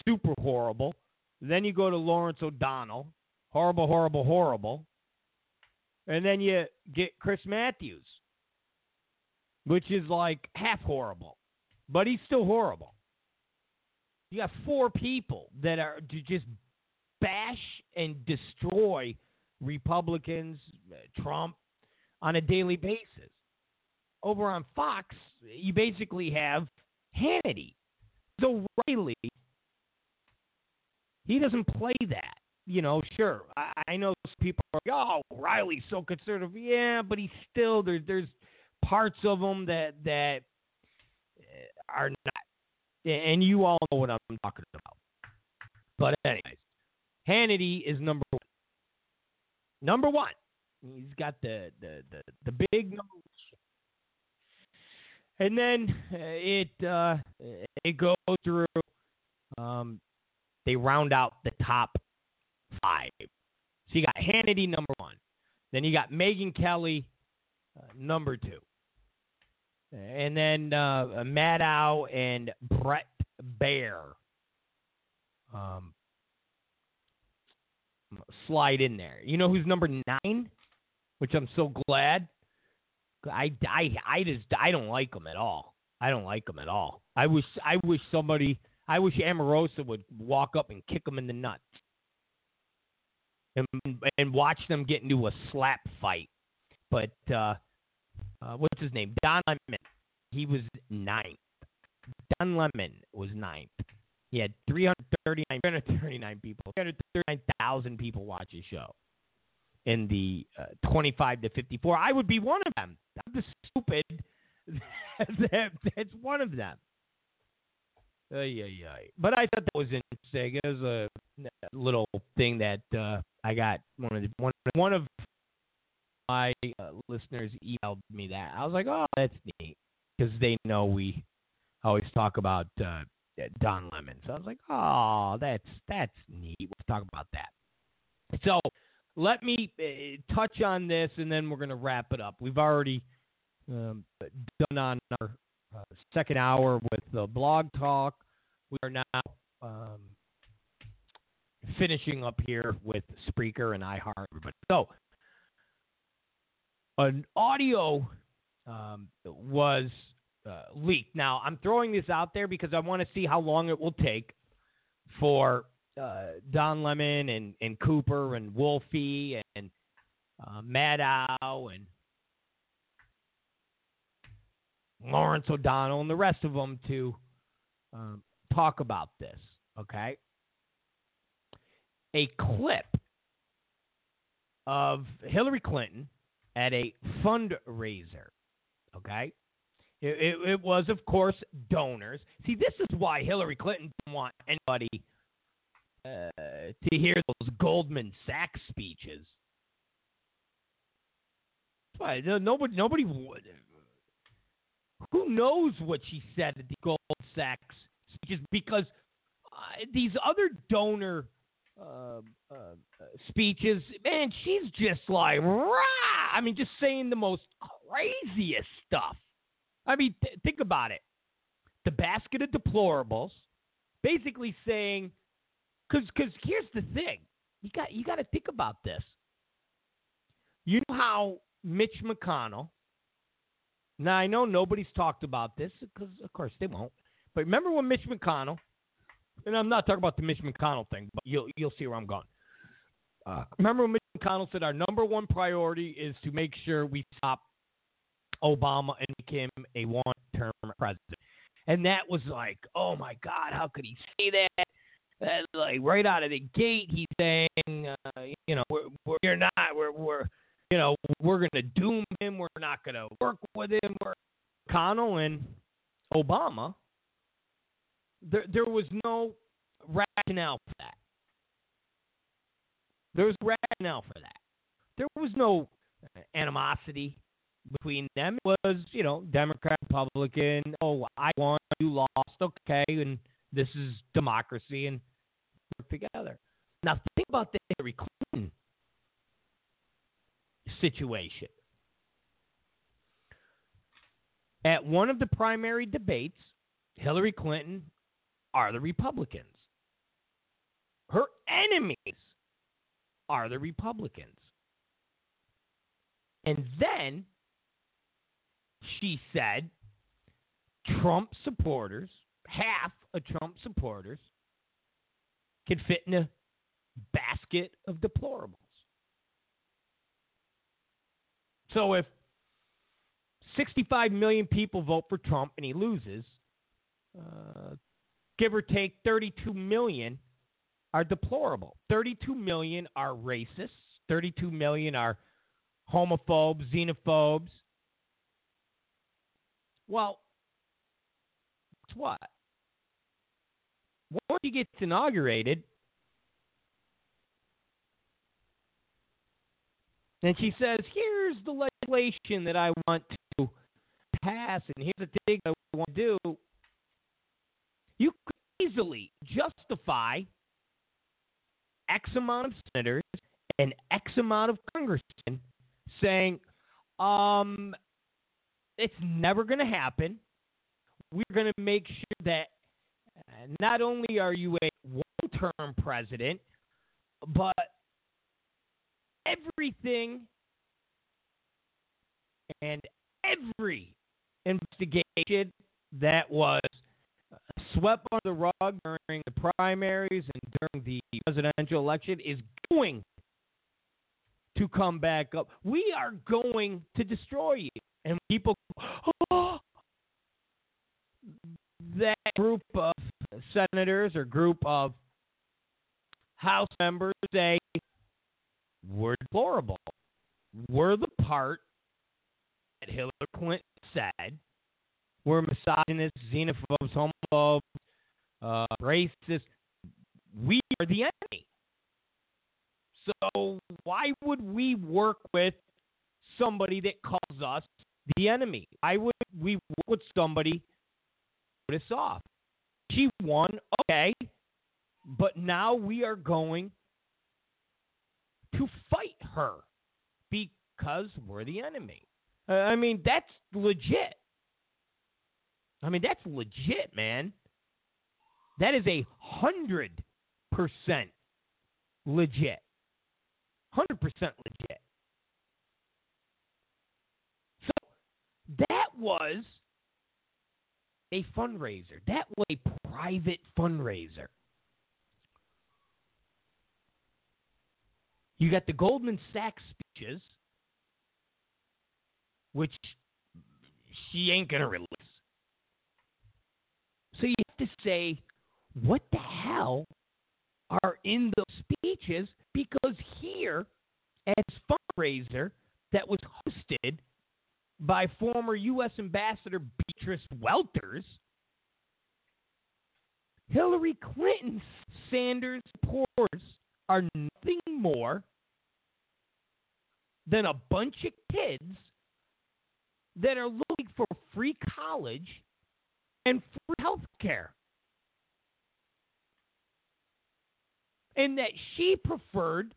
super horrible. Then you go to Lawrence O'Donnell, horrible, horrible, horrible. And then you get Chris Matthews, which is like half horrible, but he's still horrible. You got four people that are just bash and destroy Republicans, Trump, on a daily basis. Over on Fox, you basically have Hannity. So O'Reilly, he doesn't play that you know, sure. I, I know people are like, oh, O'Reilly's so conservative. Yeah, but he's still there's there's parts of him that that uh, are not, and you all know what I'm talking about. But anyways, Hannity is number one. Number one. He's got the the the, the big number. And then uh, it uh, it goes through. Um, they round out the top five. So you got Hannity number one. Then you got Megyn Kelly uh, number two. And then uh, Maddow and Bret Baier um, slide in there. You know who's number nine? Which I'm so glad. I, I, I just I don't like him at all. I don't like him at all. I wish I wish somebody I wish Omarosa would walk up and kick him in the nuts and and watch them get into a slap fight. But uh, uh, what's his name? Don Lemon. He was ninth. Don Lemon was ninth. He had 339, 339 people, 339,000 people watch his show in the uh, 25 to 54. I would be one of them. I'm the stupid. that, that's one of them. Ay, ay, ay. But I thought that was interesting. It was a little thing that uh, I got one of the, one one of my uh, listeners emailed me that. I was like, oh, that's neat because they know we always talk about uh, Don Lemon. So I was like, oh, that's that's neat. Let's talk about that. So let me uh, touch on this, and then we're going to wrap it up. We've already um, done on our uh, second hour with the blog talk. We are now um, finishing up here with Spreaker and iHeart. Everybody. So, an audio um, was uh, leaked. Now, I'm throwing this out there because I want to see how long it will take for uh, Don Lemon and, and Cooper and Wolfie and uh, Maddow and Lawrence O'Donnell and the rest of them to um, talk about this. Okay. A clip of Hillary Clinton at a fundraiser. Okay. It, it, it, was, of course, donors. See, this is why Hillary Clinton didn't want anybody uh, to hear those Goldman Sachs speeches. Why nobody, nobody would. Who knows what she said at the Goldman Sachs speeches? Because uh, these other donor uh, uh, speeches, man, she's just like, rah! I mean, just saying the most craziest stuff. I mean, th- think about it. The basket of deplorables, basically saying, because because here's the thing, you got you got to think about this. You know how Mitch McConnell. Now I know nobody's talked about this because of course they won't. But remember when Mitch McConnell and I'm not talking about the Mitch McConnell thing, but you'll you'll see where I'm going. Uh, remember when Mitch McConnell said our number one priority is to make sure we stop Obama and him a one-term president, and that was like, oh my God, how could he say that? Like right out of the gate, he's saying, uh, you know, we're, we're not, we're, we're, you know, we're going to doom him. We're not going to work with him. We're McConnell and Obama there, there was no rationale for that. There was rationale for that. There was no animosity between them. Was, you know, Democrat, Republican. Oh, I won, you lost. Okay, and this is democracy, and work together. Now think about the Hillary Clinton situation. At one of the primary debates, Hillary Clinton are the Republicans. Her enemies are the Republicans. And then she said Trump supporters, half of Trump supporters, can fit in a basket of deplorables. So if 65 million people vote for Trump and he loses, uh, give or take 32 million are deplorable. 32 million are racists. 32 million are homophobes, xenophobes. Well, guess what? Once he gets inaugurated, and she says, "Here's the legislation that I want to pass, and here's the thing I want to do." You could easily justify X amount of senators and X amount of congressmen saying, um, it's never going to happen. We're going to make sure that uh, not only are you a one term president, but everything and every investigation that was swept under the rug during the primaries and during the presidential election is going to come back up. We are going to destroy you. And people, oh, that group of senators or group of House members say, we're deplorable. We're the part that Hillary Clinton said we're misogynists, xenophobes, homophobes, uh, racist. We are the enemy. So why would we work with somebody that calls us the enemy? Why would we work with somebody put us off? She won, okay, but now we are going to fight her because we're the enemy. I mean, that's legit. I mean, that's legit, man. That is a hundred percent legit. Hundred percent legit. So that was a fundraiser. That was a private fundraiser. You got the Goldman Sachs speeches, which she ain't going to release. So you have to say, what the hell are in those speeches? Because here, as fundraiser that was hosted by former U.S. Ambassador Beatrice Welters, Hillary Clinton's Sanders supporters are nothing more than a bunch of kids that are looking for free college and free health care. And that she preferred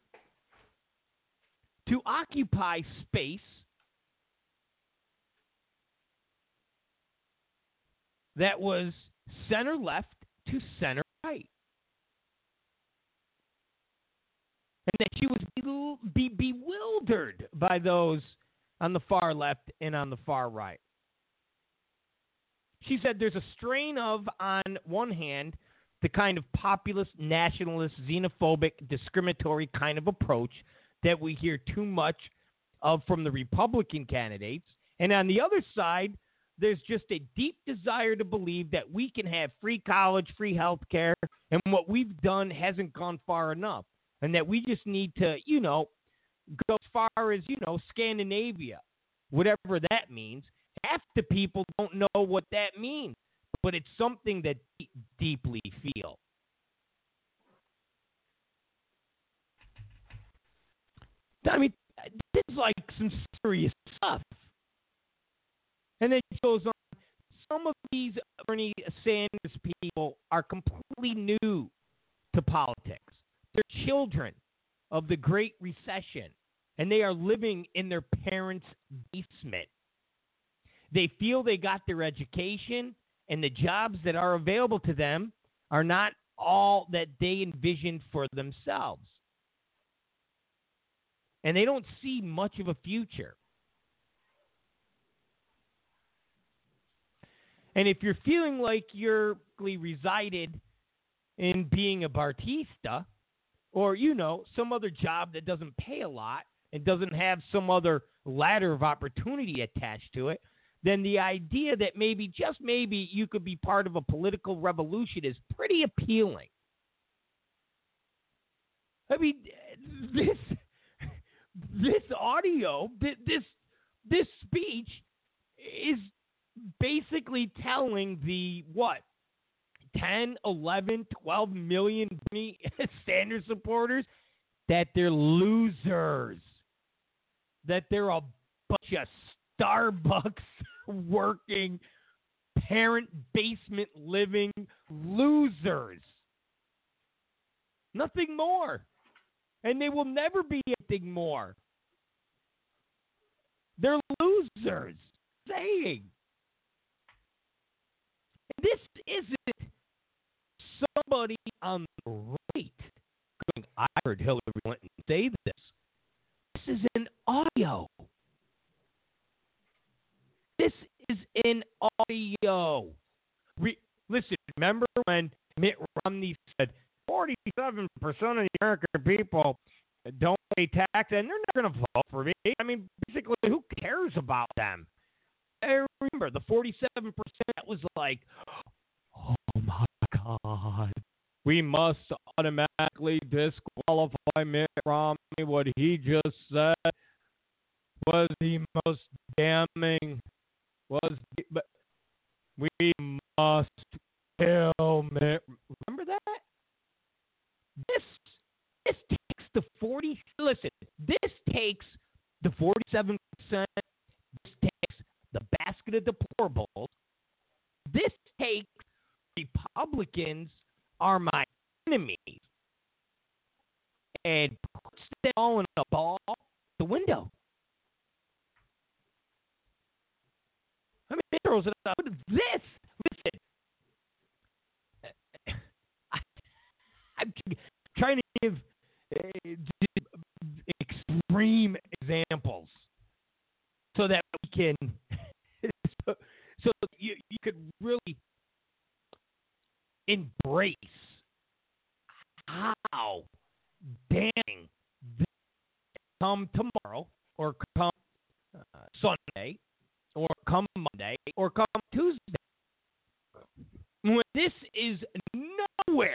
to occupy space that was center left to center right. And that she was be, bewildered by those on the far left and on the far right. She said there's a strain of, on one hand, the kind of populist, nationalist, xenophobic, discriminatory kind of approach that we hear too much of from the Republican candidates. And on the other side, there's just a deep desire to believe that we can have free college, free health care, and what we've done hasn't gone far enough. And that we just need to, you know, go as far as, you know, Scandinavia, whatever that means. Half the people don't know what that means, but it's something that deeply feel. I mean, this is like some serious stuff. And then it goes on. Some of these Bernie Sanders people are completely new to politics. They're children of the Great Recession, and they are living in their parents' basement. They feel they got their education, and the jobs that are available to them are not all that they envisioned for themselves. And they don't see much of a future. And if you're feeling like you're resided in being a Bartista or, you know, some other job that doesn't pay a lot and doesn't have some other ladder of opportunity attached to it, then the idea that maybe, just maybe, you could be part of a political revolution is pretty appealing. I mean, this this audio, this this speech is basically telling the what 10, 11, 12 million Bernie Sanders supporters that they're losers. That they're a bunch of Starbucks working, parent basement living losers. Nothing more. And they will never be anything more. They're losers. Saying this isn't somebody on the right going, I heard Hillary Clinton say this. This is an audio. This is an audio. Re- listen, remember when Mitt Romney said 47% of the American people don't pay tax and they're not going to vote for me? I mean, basically, who cares about them? I remember the 47% was like, oh my God, we must automatically disqualify Mitt Romney. What he just said was the most damning. Was the, but we must kill Mitt. Remember that? This this takes the 40. Listen, this takes the 47 percent the basket of deplorables. This takes Republicans are my enemies and puts them all in a ball the window. I mean, it throws it up. What is this? Listen, I, I'm trying to give uh, extreme examples so that we can so you, you could really embrace how damning this come tomorrow or come uh, Sunday or come Monday or come Tuesday. When this is nowhere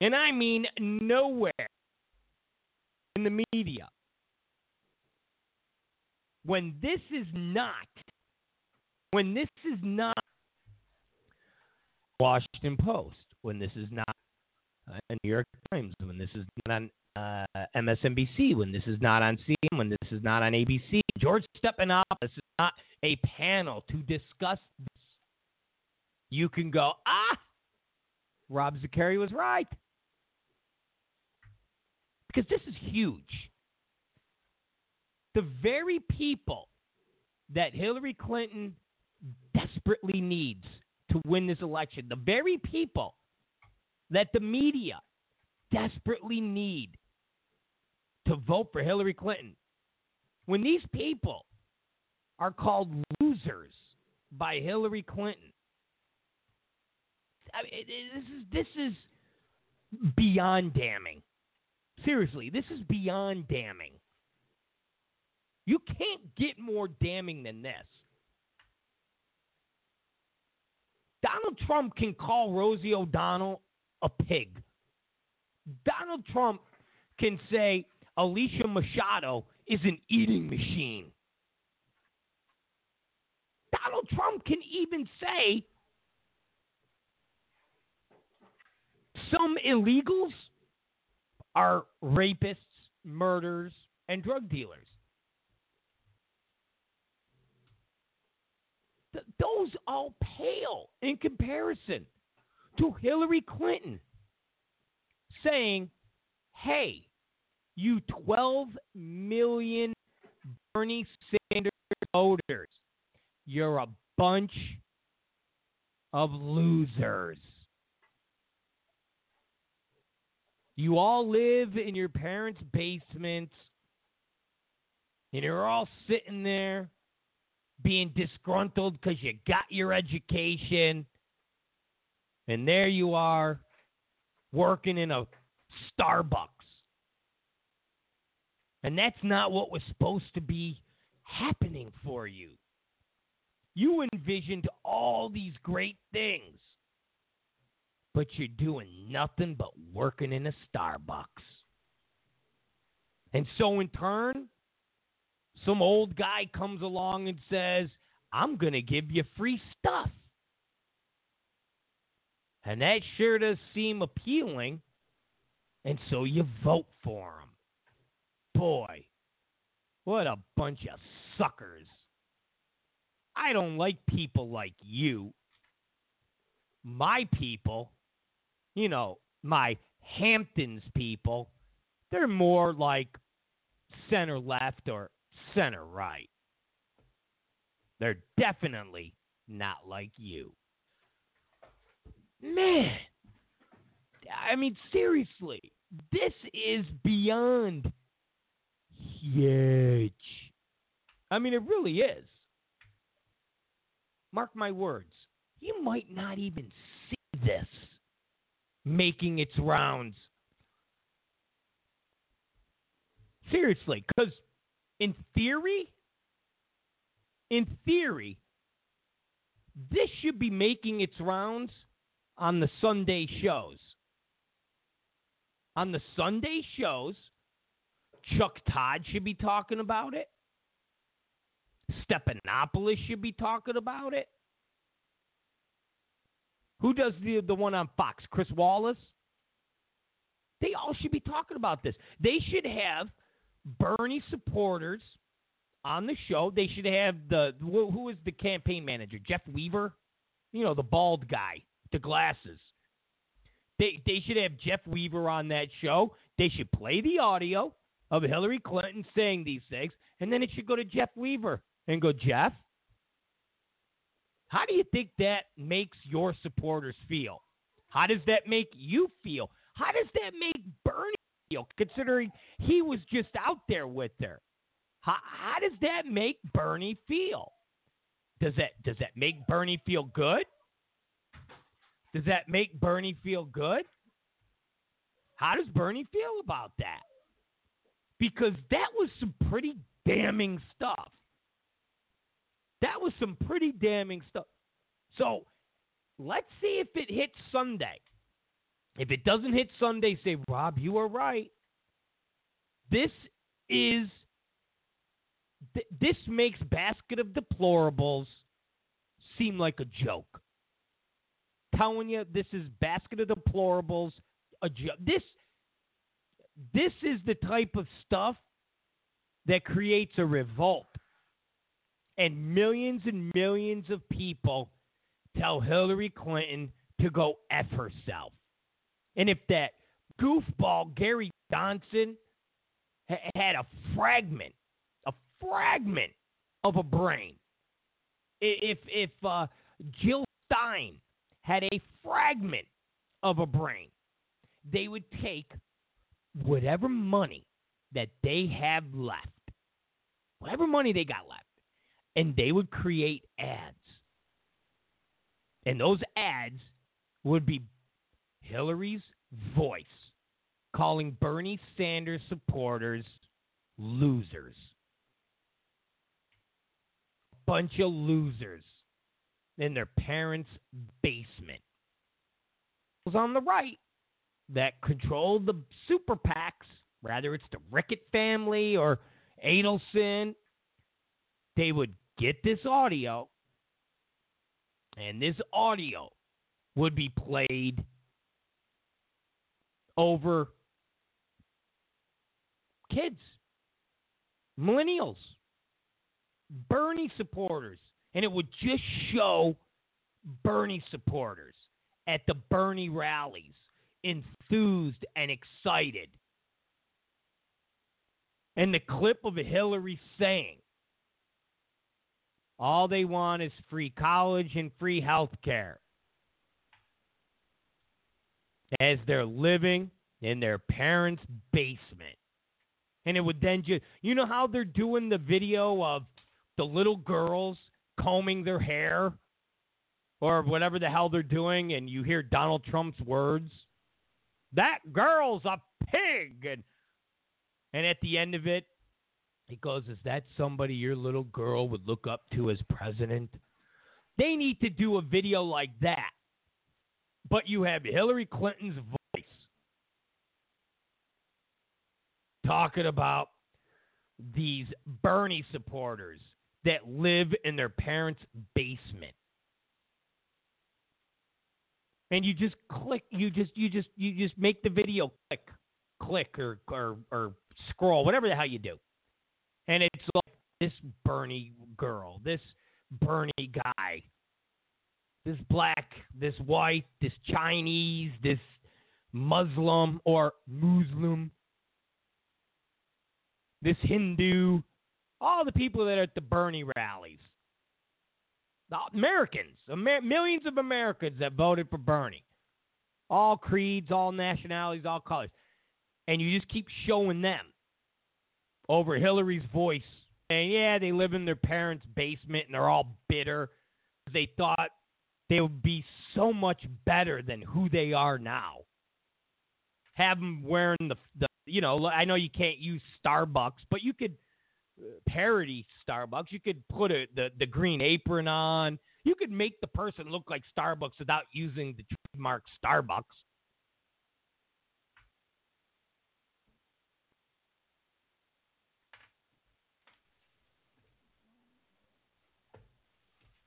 and I mean nowhere in the media. When this is not when this is not Washington Post, when this is not uh, New York Times, when this is not on uh, MSNBC, when this is not on CNN, when this is not on ABC, George Stephanopoulos is not a panel to discuss this. You can go, ah, Rob Zicari was right. Because this is huge. The very people that Hillary Clinton desperately needs to win this election, the very people that the media desperately need to vote for Hillary Clinton, when these people are called losers by Hillary Clinton, I mean, this is this is beyond damning. Seriously, this is beyond damning. You can't get more damning than this. Donald Trump can call Rosie O'Donnell a pig. Donald Trump can say Alicia Machado is an eating machine. Donald Trump can even say some illegals are rapists, murderers, and drug dealers. Th- those all pale in comparison to Hillary Clinton saying, hey, you 12 million Bernie Sanders voters, you're a bunch of losers. You all live in your parents' basements, and you're all sitting there being disgruntled because you got your education, and there you are working in a Starbucks. And that's not what was supposed to be happening for you. You envisioned all these great things but you're doing nothing but working in a Starbucks. And so, in turn, some old guy comes along and says, I'm going to give you free stuff. And that sure does seem appealing. And so you vote for him. Boy, what a bunch of suckers. I don't like people like you. My people you know, my Hamptons people, they're more like center left or center right. They're definitely not like you. Man, I mean, seriously, this is beyond huge. I mean, it really is. Mark my words, you might not even see this making its rounds. Seriously, because in theory, in theory, this should be making its rounds on the Sunday shows. On the Sunday shows, Chuck Todd should be talking about it. Stephanopoulos should be talking about it. Who does the the one on Fox? Chris Wallace. They all should be talking about this. They should have Bernie supporters on the show. They should have the who is the campaign manager? Jeff Weaver. You know the bald guy, the glasses. They they should have Jeff Weaver on that show. They should play the audio of Hillary Clinton saying these things, and then it should go to Jeff Weaver and go, Jeff, how do you think that makes your supporters feel? How does that make you feel? How does that make Bernie feel considering he was just out there with her? How, how does that make Bernie feel? Does that does that make Bernie feel good? Does that make Bernie feel good? How does Bernie feel about that? Because that was some pretty damning stuff. That was some pretty damning stuff. So let's see if it hits Sunday. If it doesn't hit Sunday, say, Rob, you are right. This is th- this makes basket of deplorables seem like a joke. Telling you this is basket of deplorables a joke. This this is the type of stuff that creates a revolt. And millions and millions of people tell Hillary Clinton to go F herself. And if that goofball Gary Johnson ha- had a fragment, a fragment of a brain, if if uh, Jill Stein had a fragment of a brain, they would take whatever money that they have left, whatever money they got left, and they would create ads. And those ads would be Hillary's voice calling Bernie Sanders supporters losers. Bunch of losers in their parents' basement. It was on the right that control the super PACs, whether it's the Rickett family or Adelson, they would get this audio, and this audio would be played over kids, millennials, Bernie supporters, and it would just show Bernie supporters at the Bernie rallies enthused and excited. And the clip of Hillary saying, all they want is free college and free health care. As they're living in their parents' basement. And it would then just, you know how they're doing the video of the little girls combing their hair or whatever the hell they're doing, and you hear Donald Trump's words? That girl's a pig. And, and at the end of it, he goes, Is that somebody your little girl would look up to as president? They need to do a video like that. But you have Hillary Clinton's voice talking about these Bernie supporters that live in their parents' basement. And you just click you just you just you just make the video click click or or, or scroll whatever the hell you do. And it's like this bernie girl this bernie guy this black this white this chinese this muslim or muslim this hindu all the people that are at the bernie rallies. The Americans, Amer- millions of Americans that voted for Bernie, all creeds, all nationalities, all colors, and you just keep showing them over Hillary's voice, and yeah, they live in their parents' basement and they're all bitter. They thought they would be so much better than who they are now. Have them wearing the, the you know, I know you can't use Starbucks, but you could uh, parody Starbucks. You could put a, the the green apron on. You could make the person look like Starbucks without using the trademark Starbucks.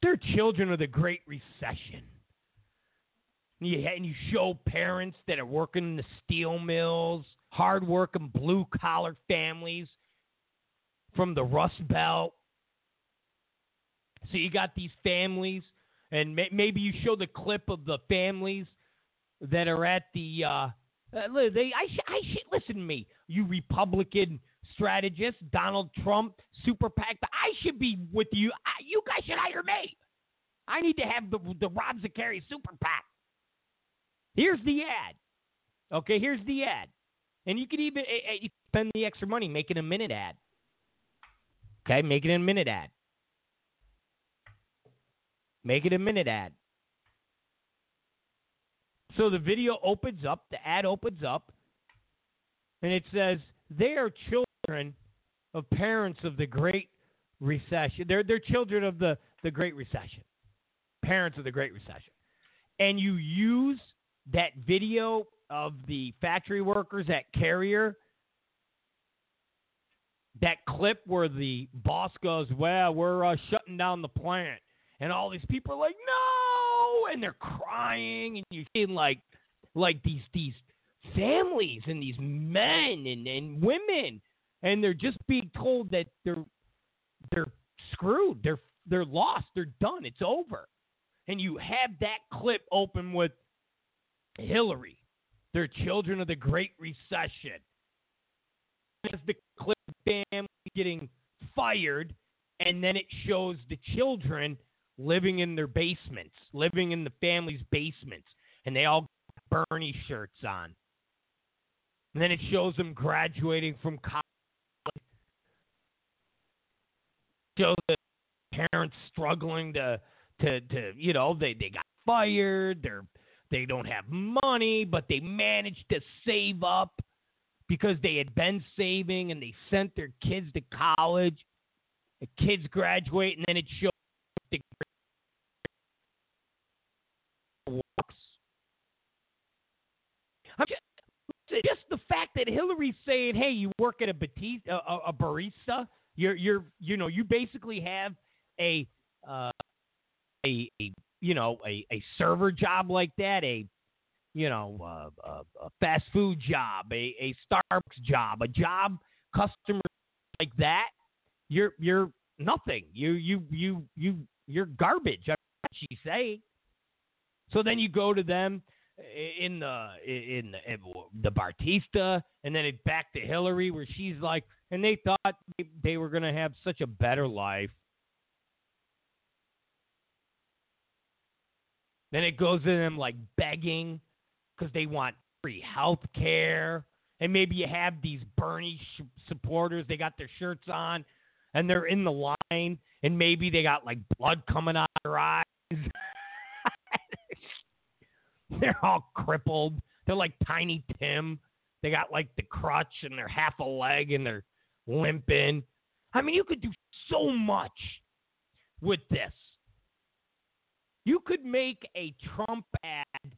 They're children of the Great Recession. And you, and you show parents that are working in the steel mills, hard-working blue-collar families from the Rust Belt. So you got these families, and may, maybe you show the clip of the families that are at the. Uh, uh they, I, sh- I sh- listen to me, you Republican strategist, Donald Trump, super PAC. I should be with you. I, you guys should hire me. I need to have the the Rob Zicari super PAC. Here's the ad. Okay, here's the ad. And you could even eh, eh, spend the extra money making a minute ad. Okay, make it a minute ad. Make it a minute ad. So the video opens up, the ad opens up, and it says they are children of parents of the Great Recession. They're they're children of the, the Great Recession. Parents of the Great Recession. And you use that video of the factory workers at Carrier, that clip where the boss goes, Well, we're uh, shutting down the plant. And all these people are like, No! And they're crying. And you're seeing like, like these, these families and these men and, and women. And they're just being told that they're, they're screwed. They're, they're lost. They're done. It's over. And you have that clip open with Hillary. They're children of the Great Recession. As the clip family getting fired, and then it shows the children living in their basements, living in the family's basements, and they all got Bernie shirts on. And then it shows them graduating from college. Shows the parents struggling to, to, to you know, they, they got fired. They're they don't have money, but they managed to save up because they had been saving and they sent their kids to college. The kids graduate, and then it shows the walks. Just, just, the fact that Hillary's saying, "Hey, you work at a, Batista, a, a barista. You're, you're, you know, you basically have a, uh, a, a you know, a, a server job like that, a you know, uh, a, a fast food job, a, a Starbucks job, a job customer like that, you're you're nothing. You you you you you're garbage. That's what she's saying. So then you go to them eh, in the in the, eh, in the Bartista, and then it back to Hillary, where she's like, and they thought they were going to have such a better life. Then it goes to them like begging because they want free health care. And maybe you have these Bernie sh- supporters, they got their shirts on and they're in the line, and maybe they got like blood coming out of their eyes. they're all crippled. They're like Tiny Tim. They got like the crutch and they're half a leg and they're limping. I mean, you could do so much with this. You could make a Trump ad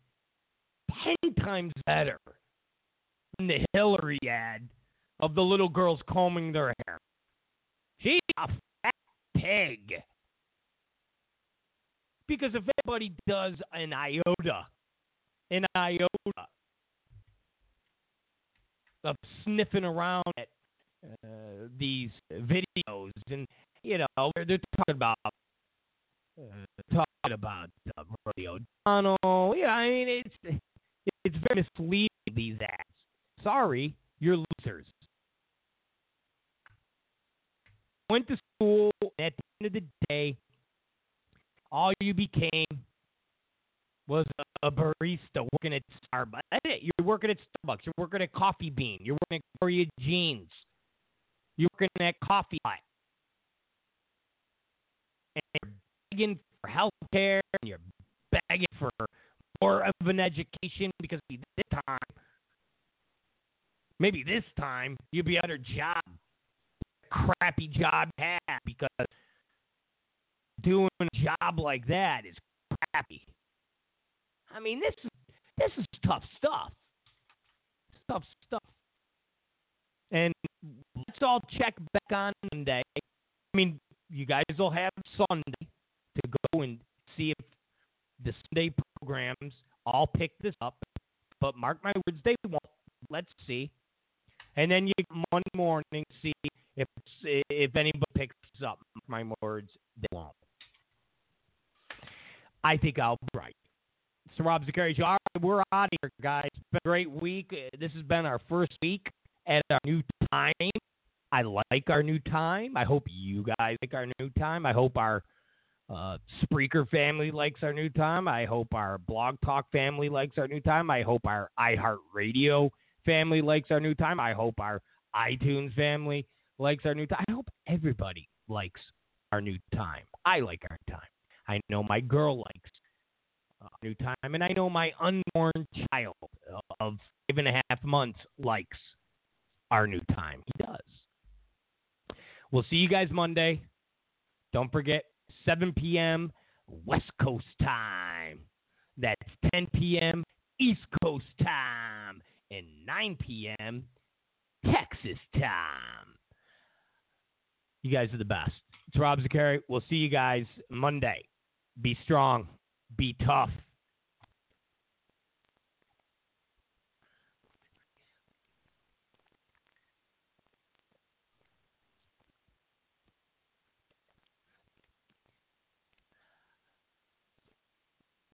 10 times better than the Hillary ad of the little girls combing their hair. She's a fat pig. Because if anybody does an iota, an iota of sniffing around at uh, these videos, and you know they're, they're talking about talking about uh, Rosie O'Donnell. Yeah, I mean it's it's very misleading these ads. Sorry, you're losers. Went to school. At the end of the day, all you became was a, a barista working at Starbucks. That's it. You're working at Starbucks. You're working at Coffee Bean. You're working at Gloria Jean's. You're working at Coffee Hut. And begging for health care and you're begging for more of an education because this time, maybe this time, you'll be out of job. Crappy job have because doing a job like that is crappy. I mean, this is this is tough stuff. Tough stuff. And let's all check back on Monday. I mean, you guys will have Sunday to go and see if the Sunday programs all pick this up. But mark my words, they won't. Let's see. And then you Monday morning see if if anybody picks up. My words, they won't. I think I'll be right. So Rob Zicari Show. All right, we're out of here, guys. It's been a great week. This has been our first week at our new time. I like our new time. I hope you guys like our new time. I hope our uh, Spreaker family likes our new time. I hope our Blog Talk family likes our new time. I hope our iHeartRadio family likes our new time. I hope our iTunes family likes our new time. I hope everybody likes our new time. I like our time. I know my girl likes our new time, and I know my unborn child of five and a half months likes our new time. He does. We'll see you guys Monday. Don't forget, 7 p.m. West Coast time. That's 10 p.m. East Coast time and 9 p.m. Texas time. You guys are the best. It's Rob Zicari. We'll see you guys Monday. Be strong. Be tough.